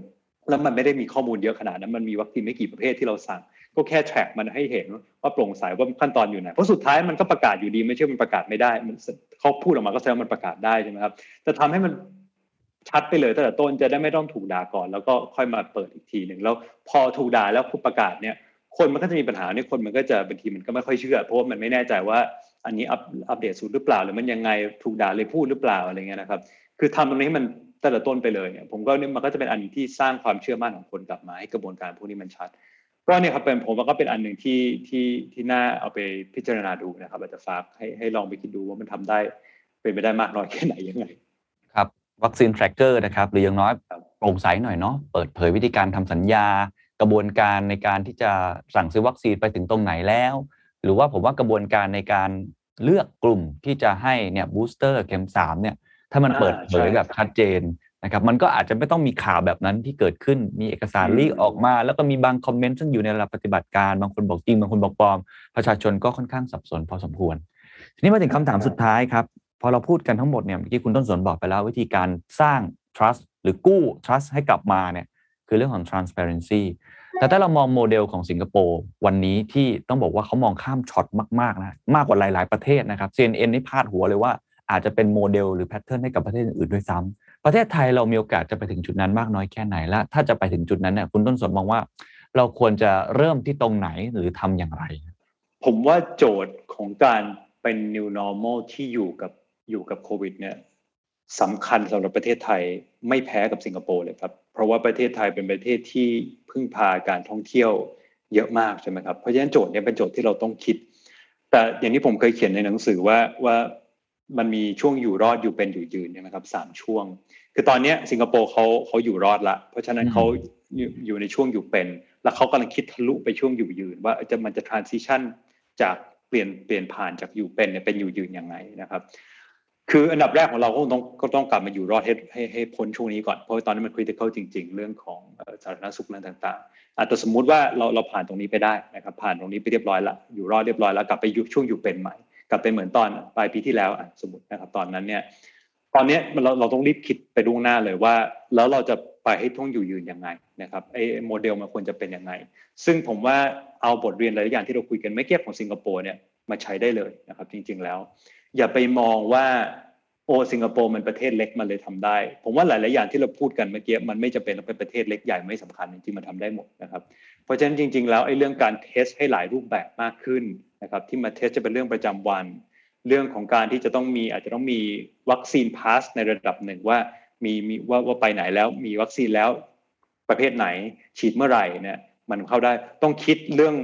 แล้วมันไม่ได้มีข้อมูลเยอะขนาดนั้นมันมีวัคซีนไม่กี่ประเภทที่เราสั่ง ก็แค่แทร็กมันให้เห็นว่าโปร่งใสว่าขั้นตอนอยู่ไหนเพราะสุดท้ายมันก็ประกาศอยู่ดีไม่ใช่มันประกาศไม่ได้มันเขาพูดออกมาก็แสดงมันประกาศได้ใช่ไหมครับจะทำให้มันชัดไปเลยตั้งแต่ต้นจะได้ไม่ต้องถูกด่าก่อน แล้วก็ค่อยมาเปิดอีกทีหนึ่งแล้วพอถูกด่าแล้วผู้ประกาศเนี่ย คนมันก็จะมีปัญหาเนี่ยคนมันก็จะบางทีมันก็ไม่ค่อยเชื่อ เพราะว่ามันไม่แน่ใจว่าอันนี้อัปอัปเดตสูตรหรือเปล่า หรือมันยังไงถูกด่าเลยพูดหรือเปล่าอะไรเงี้ยนะครับ คือทำตรงนี้มันตั้งแต่ต้นไปเลยเนี่ยผมก็นี่มันก็จะเป็นอันที่สร้างความเชื่อมั่นของคนกลับมาให้กระบวนการพวกนี้มันชัด ก็เนี่ยครับเป็นผมว่าก็เป็นอันหนึ่งที่ที่ที่น่าเอาไปพิจารณาดูนะครับอาจจะฝากให้ให้ลองไปคิดดูว่ามันทำได้เป็นไปได้มากน้อยแค่ไหนยังไงครับวัคซีน tracker นะครับหรืออย่างน้อยโปร่งใสหน่อยเนาะเปิดเผยวิธีการทำสัญญา กระบวนการในการที่จะสั่งซื้อวัคซีนไปถึงตรงไหนแล้ว หรือว่าผมว่ากระบวนการในการเลือกกลุ่มที่จะให้เนี่ยบูสเตอร์เข็มสามเนี่ยถ้ามันเปิดเผยแบบชัดเจนนะครับมันก็อาจจะไม่ต้องมีข่าวแบบนั้นที่เกิดขึ้นมีเอกสาร leak ออกมา แล้วก็มีบาง comment ซึ่งอยู่ในระดับปฏิบัติการบางคนบอกจริงบางคนบอกปลอม ประชาชนก็ค่อนข้างสับสนพอสมควร ทีนี้มาถึงคำถามสุดท้ายครับพอเราพูดกันทั้งหมดเนี่ยเมื่อกี้คุณต้นสนบอกไปแล้ววิธีการสร้าง trust หรือกู้ trust ให้กลับมาเนี่ยคือเรื่องของ transparency แต่ถ้าเรามองโมเดลของสิงคโปร์วันนี้ที่ต้องบอกว่าเขามองข้ามช็อตมากๆนะมากกว่าหลายๆประเทศนะครับ CNN นี่พาดหัวเลยว่าอาจจะเป็นโมเดลหรือ pattern ให้กับประเทศอื่นด้วยซ้ำประเทศไทยเรามีโอกาสจะไปถึงจุดนั้นมากน้อยแค่ไหนและถ้าจะไปถึงจุดนั้นเนี่ยคุณต้นสนมองว่า เราควรจะเริ่มที่ตรงไหนหรือทำอย่างไร ผมว่าโจทย์ของการเป็น new normal ที่อยู่กับอยู่กับโควิดเนี่ยสำคัญสำหรับประเทศไทยไม่แพ้กับสิงคโปร์เลยครับ เพราะว่าประเทศไทยเป็นประเทศที่ พึ่งพาการท่องเที่ยวเยอะมากใช่ไหมครับเพราะฉะนั้นโจทย์นี้เป็นโจทย์ที่เราต้องคิด แต่อย่างที่ผมเคยเขียนในหนังสือว่าว่ามันมีช่วงอยู่รอดอยู่เป็นอยู่ยืนใช่ไหมครับสามช่วง คือตอนนี้สิงคโปร์เขาเขาอยู่รอดละ เพราะฉะนั้นเขาอยู่ในช่วงอยู่เป็น แล้วเขากำลังคิดทะลุไปช่วงอยู่ยืน ว่าจะมันจะ transition จากเปลี่ยนเปลี่ยนผ่านจากอยู่เป็นเนี่ยเป็นอยู่ยืนยังไงนะครับ คืออันดับแรกของเราก็ต้องก็ต้องกลับมาอยู่รอดให้ให้ให้พ้นช่วงนี้ก่อนเพราะตอนนี้มันคริติคอลจริง ๆ เรื่องของสาธารณสุขเรื่องต่างๆอาจจะสมมุติว่าเราเราผ่านตรงนี้ไปได้นะครับผ่านตรงนี้ไปเรียบร้อยล้วอยู่รอดเรียบร้อยแล้วกลับไปอยู่ช่วงอยู่เป็นใหม่ กลับไปเหมือนตอนปลายปีที่แล้วสมมตินะครับตอนนั้นเนี่ยตอนนี้เราเราต้องรีบคิดไปล่วงหน้าเลยว่า แล้วเราจะไปให้ท่องอยู่ยืนยังไงนะครับไอ้โมเดลมันควรจะเป็นยังไง ซึ่งผมว่าเอาบทเรียนหลายอย่างที่เราคุยกันไม่เกี่ยวของสิงคโปร์เนี่ยมาใช้ได้เลยนะครับจริง ๆแล้ว อย่าไปมองว่าโอ้สิงคโปร์มันประเทศเล็กมันเลยทำได้ ผมว่าหลาย ๆ อย่างที่เราพูดกันเมื่อกี้มันไม่จะเป็นเป็นประเทศเล็กใหญ่ไม่สำคัญจริงๆมันทาได้หมดนะครับ เพราะฉะนั้นจริง ๆ แล้วไอ้เรื่องการเทสให้หลายรูปแบบมากขึ้นนะครับ ที่มา test จะเป็นเรื่องประจำวัน เรื่องของการที่จะต้องมีอาจจะต้องมีวัคซีน pass ในระดับหนึ่งว่ามีมีว่าว่าไปไหนแล้วมีวัคซีนแล้วประเภทไหนฉีดเมื่อไหร่เนี่ยมันเข้าได้ต้องคิดเรื่อง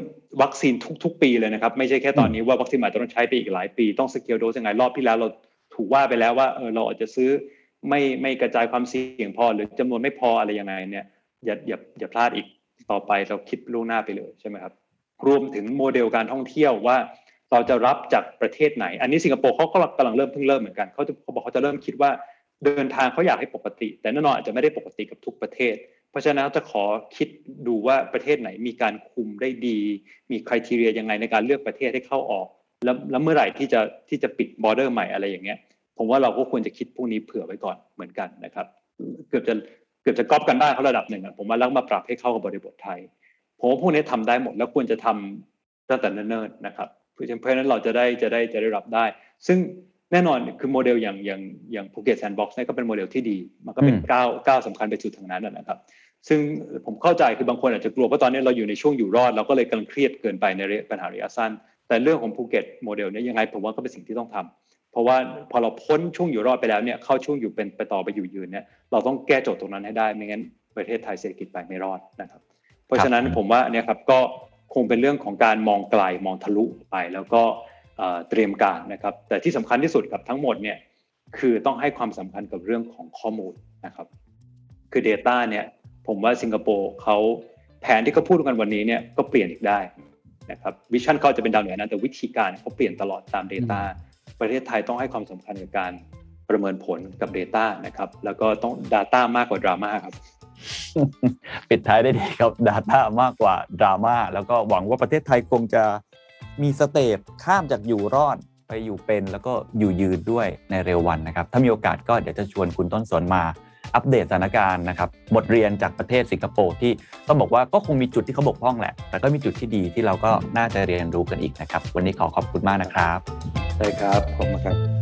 วัคซีนทุก ๆ ปีเลยนะครับ ไม่ใช่แค่ตอนนี้ว่าวัคซีนอาจจะต้องใช้ไปอีกหลายปี ต้อง scale dose ยังไงรอบที่แล้วเราถูกว่าไปแล้วว่าเออเราอาจจะซื้อไม่ไม่กระจายความเสี่ยงพอหรือจำนวนไม่พออะไรยังไงเนี่ยอย่าอย่าอย่าพลาดอีกต่อไปเราคิดล่วงหน้าไปเลยใช่ไหมครับรวมถึงโมเดลการท่องเที่ยวว่าเราจะรับจากประเทศไหน อันนี้สิงคโปร์เขาก็กำลังเริ่มเพิ่งเริ่มเหมือนกันเขาจะเขาบอกเขาจะเริ่มคิดว่าเดินทางเขาอยากให้ปกติ แต่แน่นอนอาจจะไม่ได้ปกติกับทุกประเทศ เพราะฉะนั้นจะขอคิดดูว่าประเทศไหนมีการคุมได้ดี มีคุณทีเรียยังไงในการเลือกประเทศให้เข้าออก แล้วแล้วเมื่อไหร่ที่จะที่จะปิดบอร์เดอร์ใหม่อะไรอย่างเงี้ย ผมว่าเราก็ควรจะคิดพวกนี้เผื่อไว้ก่อนเหมือนกันนะครับ เกือบจะเกือบจะก๊อปกันได้เขาระดับหนึ่งผมว่าแล้วมาปรับให้เข้ากับบริบทไทยผมว่าพวกนี้ทำได้หมดแล้วควรจะทำตั้งแต่เนิ่นๆนะครับเพราะฉะนั้นเราจะได้จะได้จะได้รับได้ ซึ่ง แน่นอนคือโมเดลอย่างอย่างอย่างภูเก็ต sandbox นี่ก็เป็นโมเดลที่ดี มันก็เป็นก้าวก้าวสำคัญไปสู่ทางนั้นนะครับ ซึ่งผมเข้าใจคือบางคนอาจจะกลัวเพราะตอนนี้เราอยู่ในช่วงอยู่รอดเราก็เลยกำลังเครียดเกินไปในปัญหาระยะสั้น แต่เรื่องของภูเก็ตโมเดลนี้ยังไงผมว่าก็เป็นสิ่งที่ต้องทำเพราะว่าพอเราพ้นช่วงอยู่รอดไปแล้วเนี่ยเข้าช่วงอยู่เป็นไปต่อไปอยู่ยืนเนี่ยเราต้องแก้โจทย์ตรงนั้นให้ได้ไม่งั้นประเทศไทยเศรษฐกิจไปไม่รอดนะครับ เพราะฉะนั้นผมว่าเนี่ยครับก็คงเป็นเรื่องของการมองไกลมองทะลุไปแล้วก็ เตรียมการนะครับ แต่ที่สำคัญที่สุดกับทั้งหมดเนี่ยคือต้องให้ความสำคัญกับเรื่องของข้อมูลนะครับ คือ Data เนี่ยผมว่าสิงคโปร์เขาแผนที่เขาพูดกันวันนี้เนี่ยก็เปลี่ยนอีกได้นะครับวิชั่นเขาจะเป็นดาวเหนือนะแต่วิธีการเขาเปลี่ยนตลอดตาม Data ประเทศไทยต้องให้ความสำคัญกับการประเมินผลกับ Data นะครับ แล้วก็ต้อง Data มากกว่าดราม่าครับปิดท้ายได้ดีครับ Data มากกว่าดราม่าแล้วก็หวังว่าประเทศไทยคงจะ มีสเตปข้ามจากอยู่รอดไปอยู่เป็นแล้วก็อยู่ยืนด้วยในเร็ววันนะครับ ถ้ามีโอกาสก็เดี๋ยวจะชวนคุณต้นสนมาอัปเดตสถานการณ์นะครับบทเรียนจากประเทศสิงคโปร์ที่ต้องบอกว่าก็คงมีจุดที่เขาบกพร่องแหละ แต่ก็มีจุดที่ดีที่เราก็น่าจะเรียนรู้กันอีกนะครับ วันนี้ขอขอบคุณมากนะครับใช่ครับขอบคุณครับ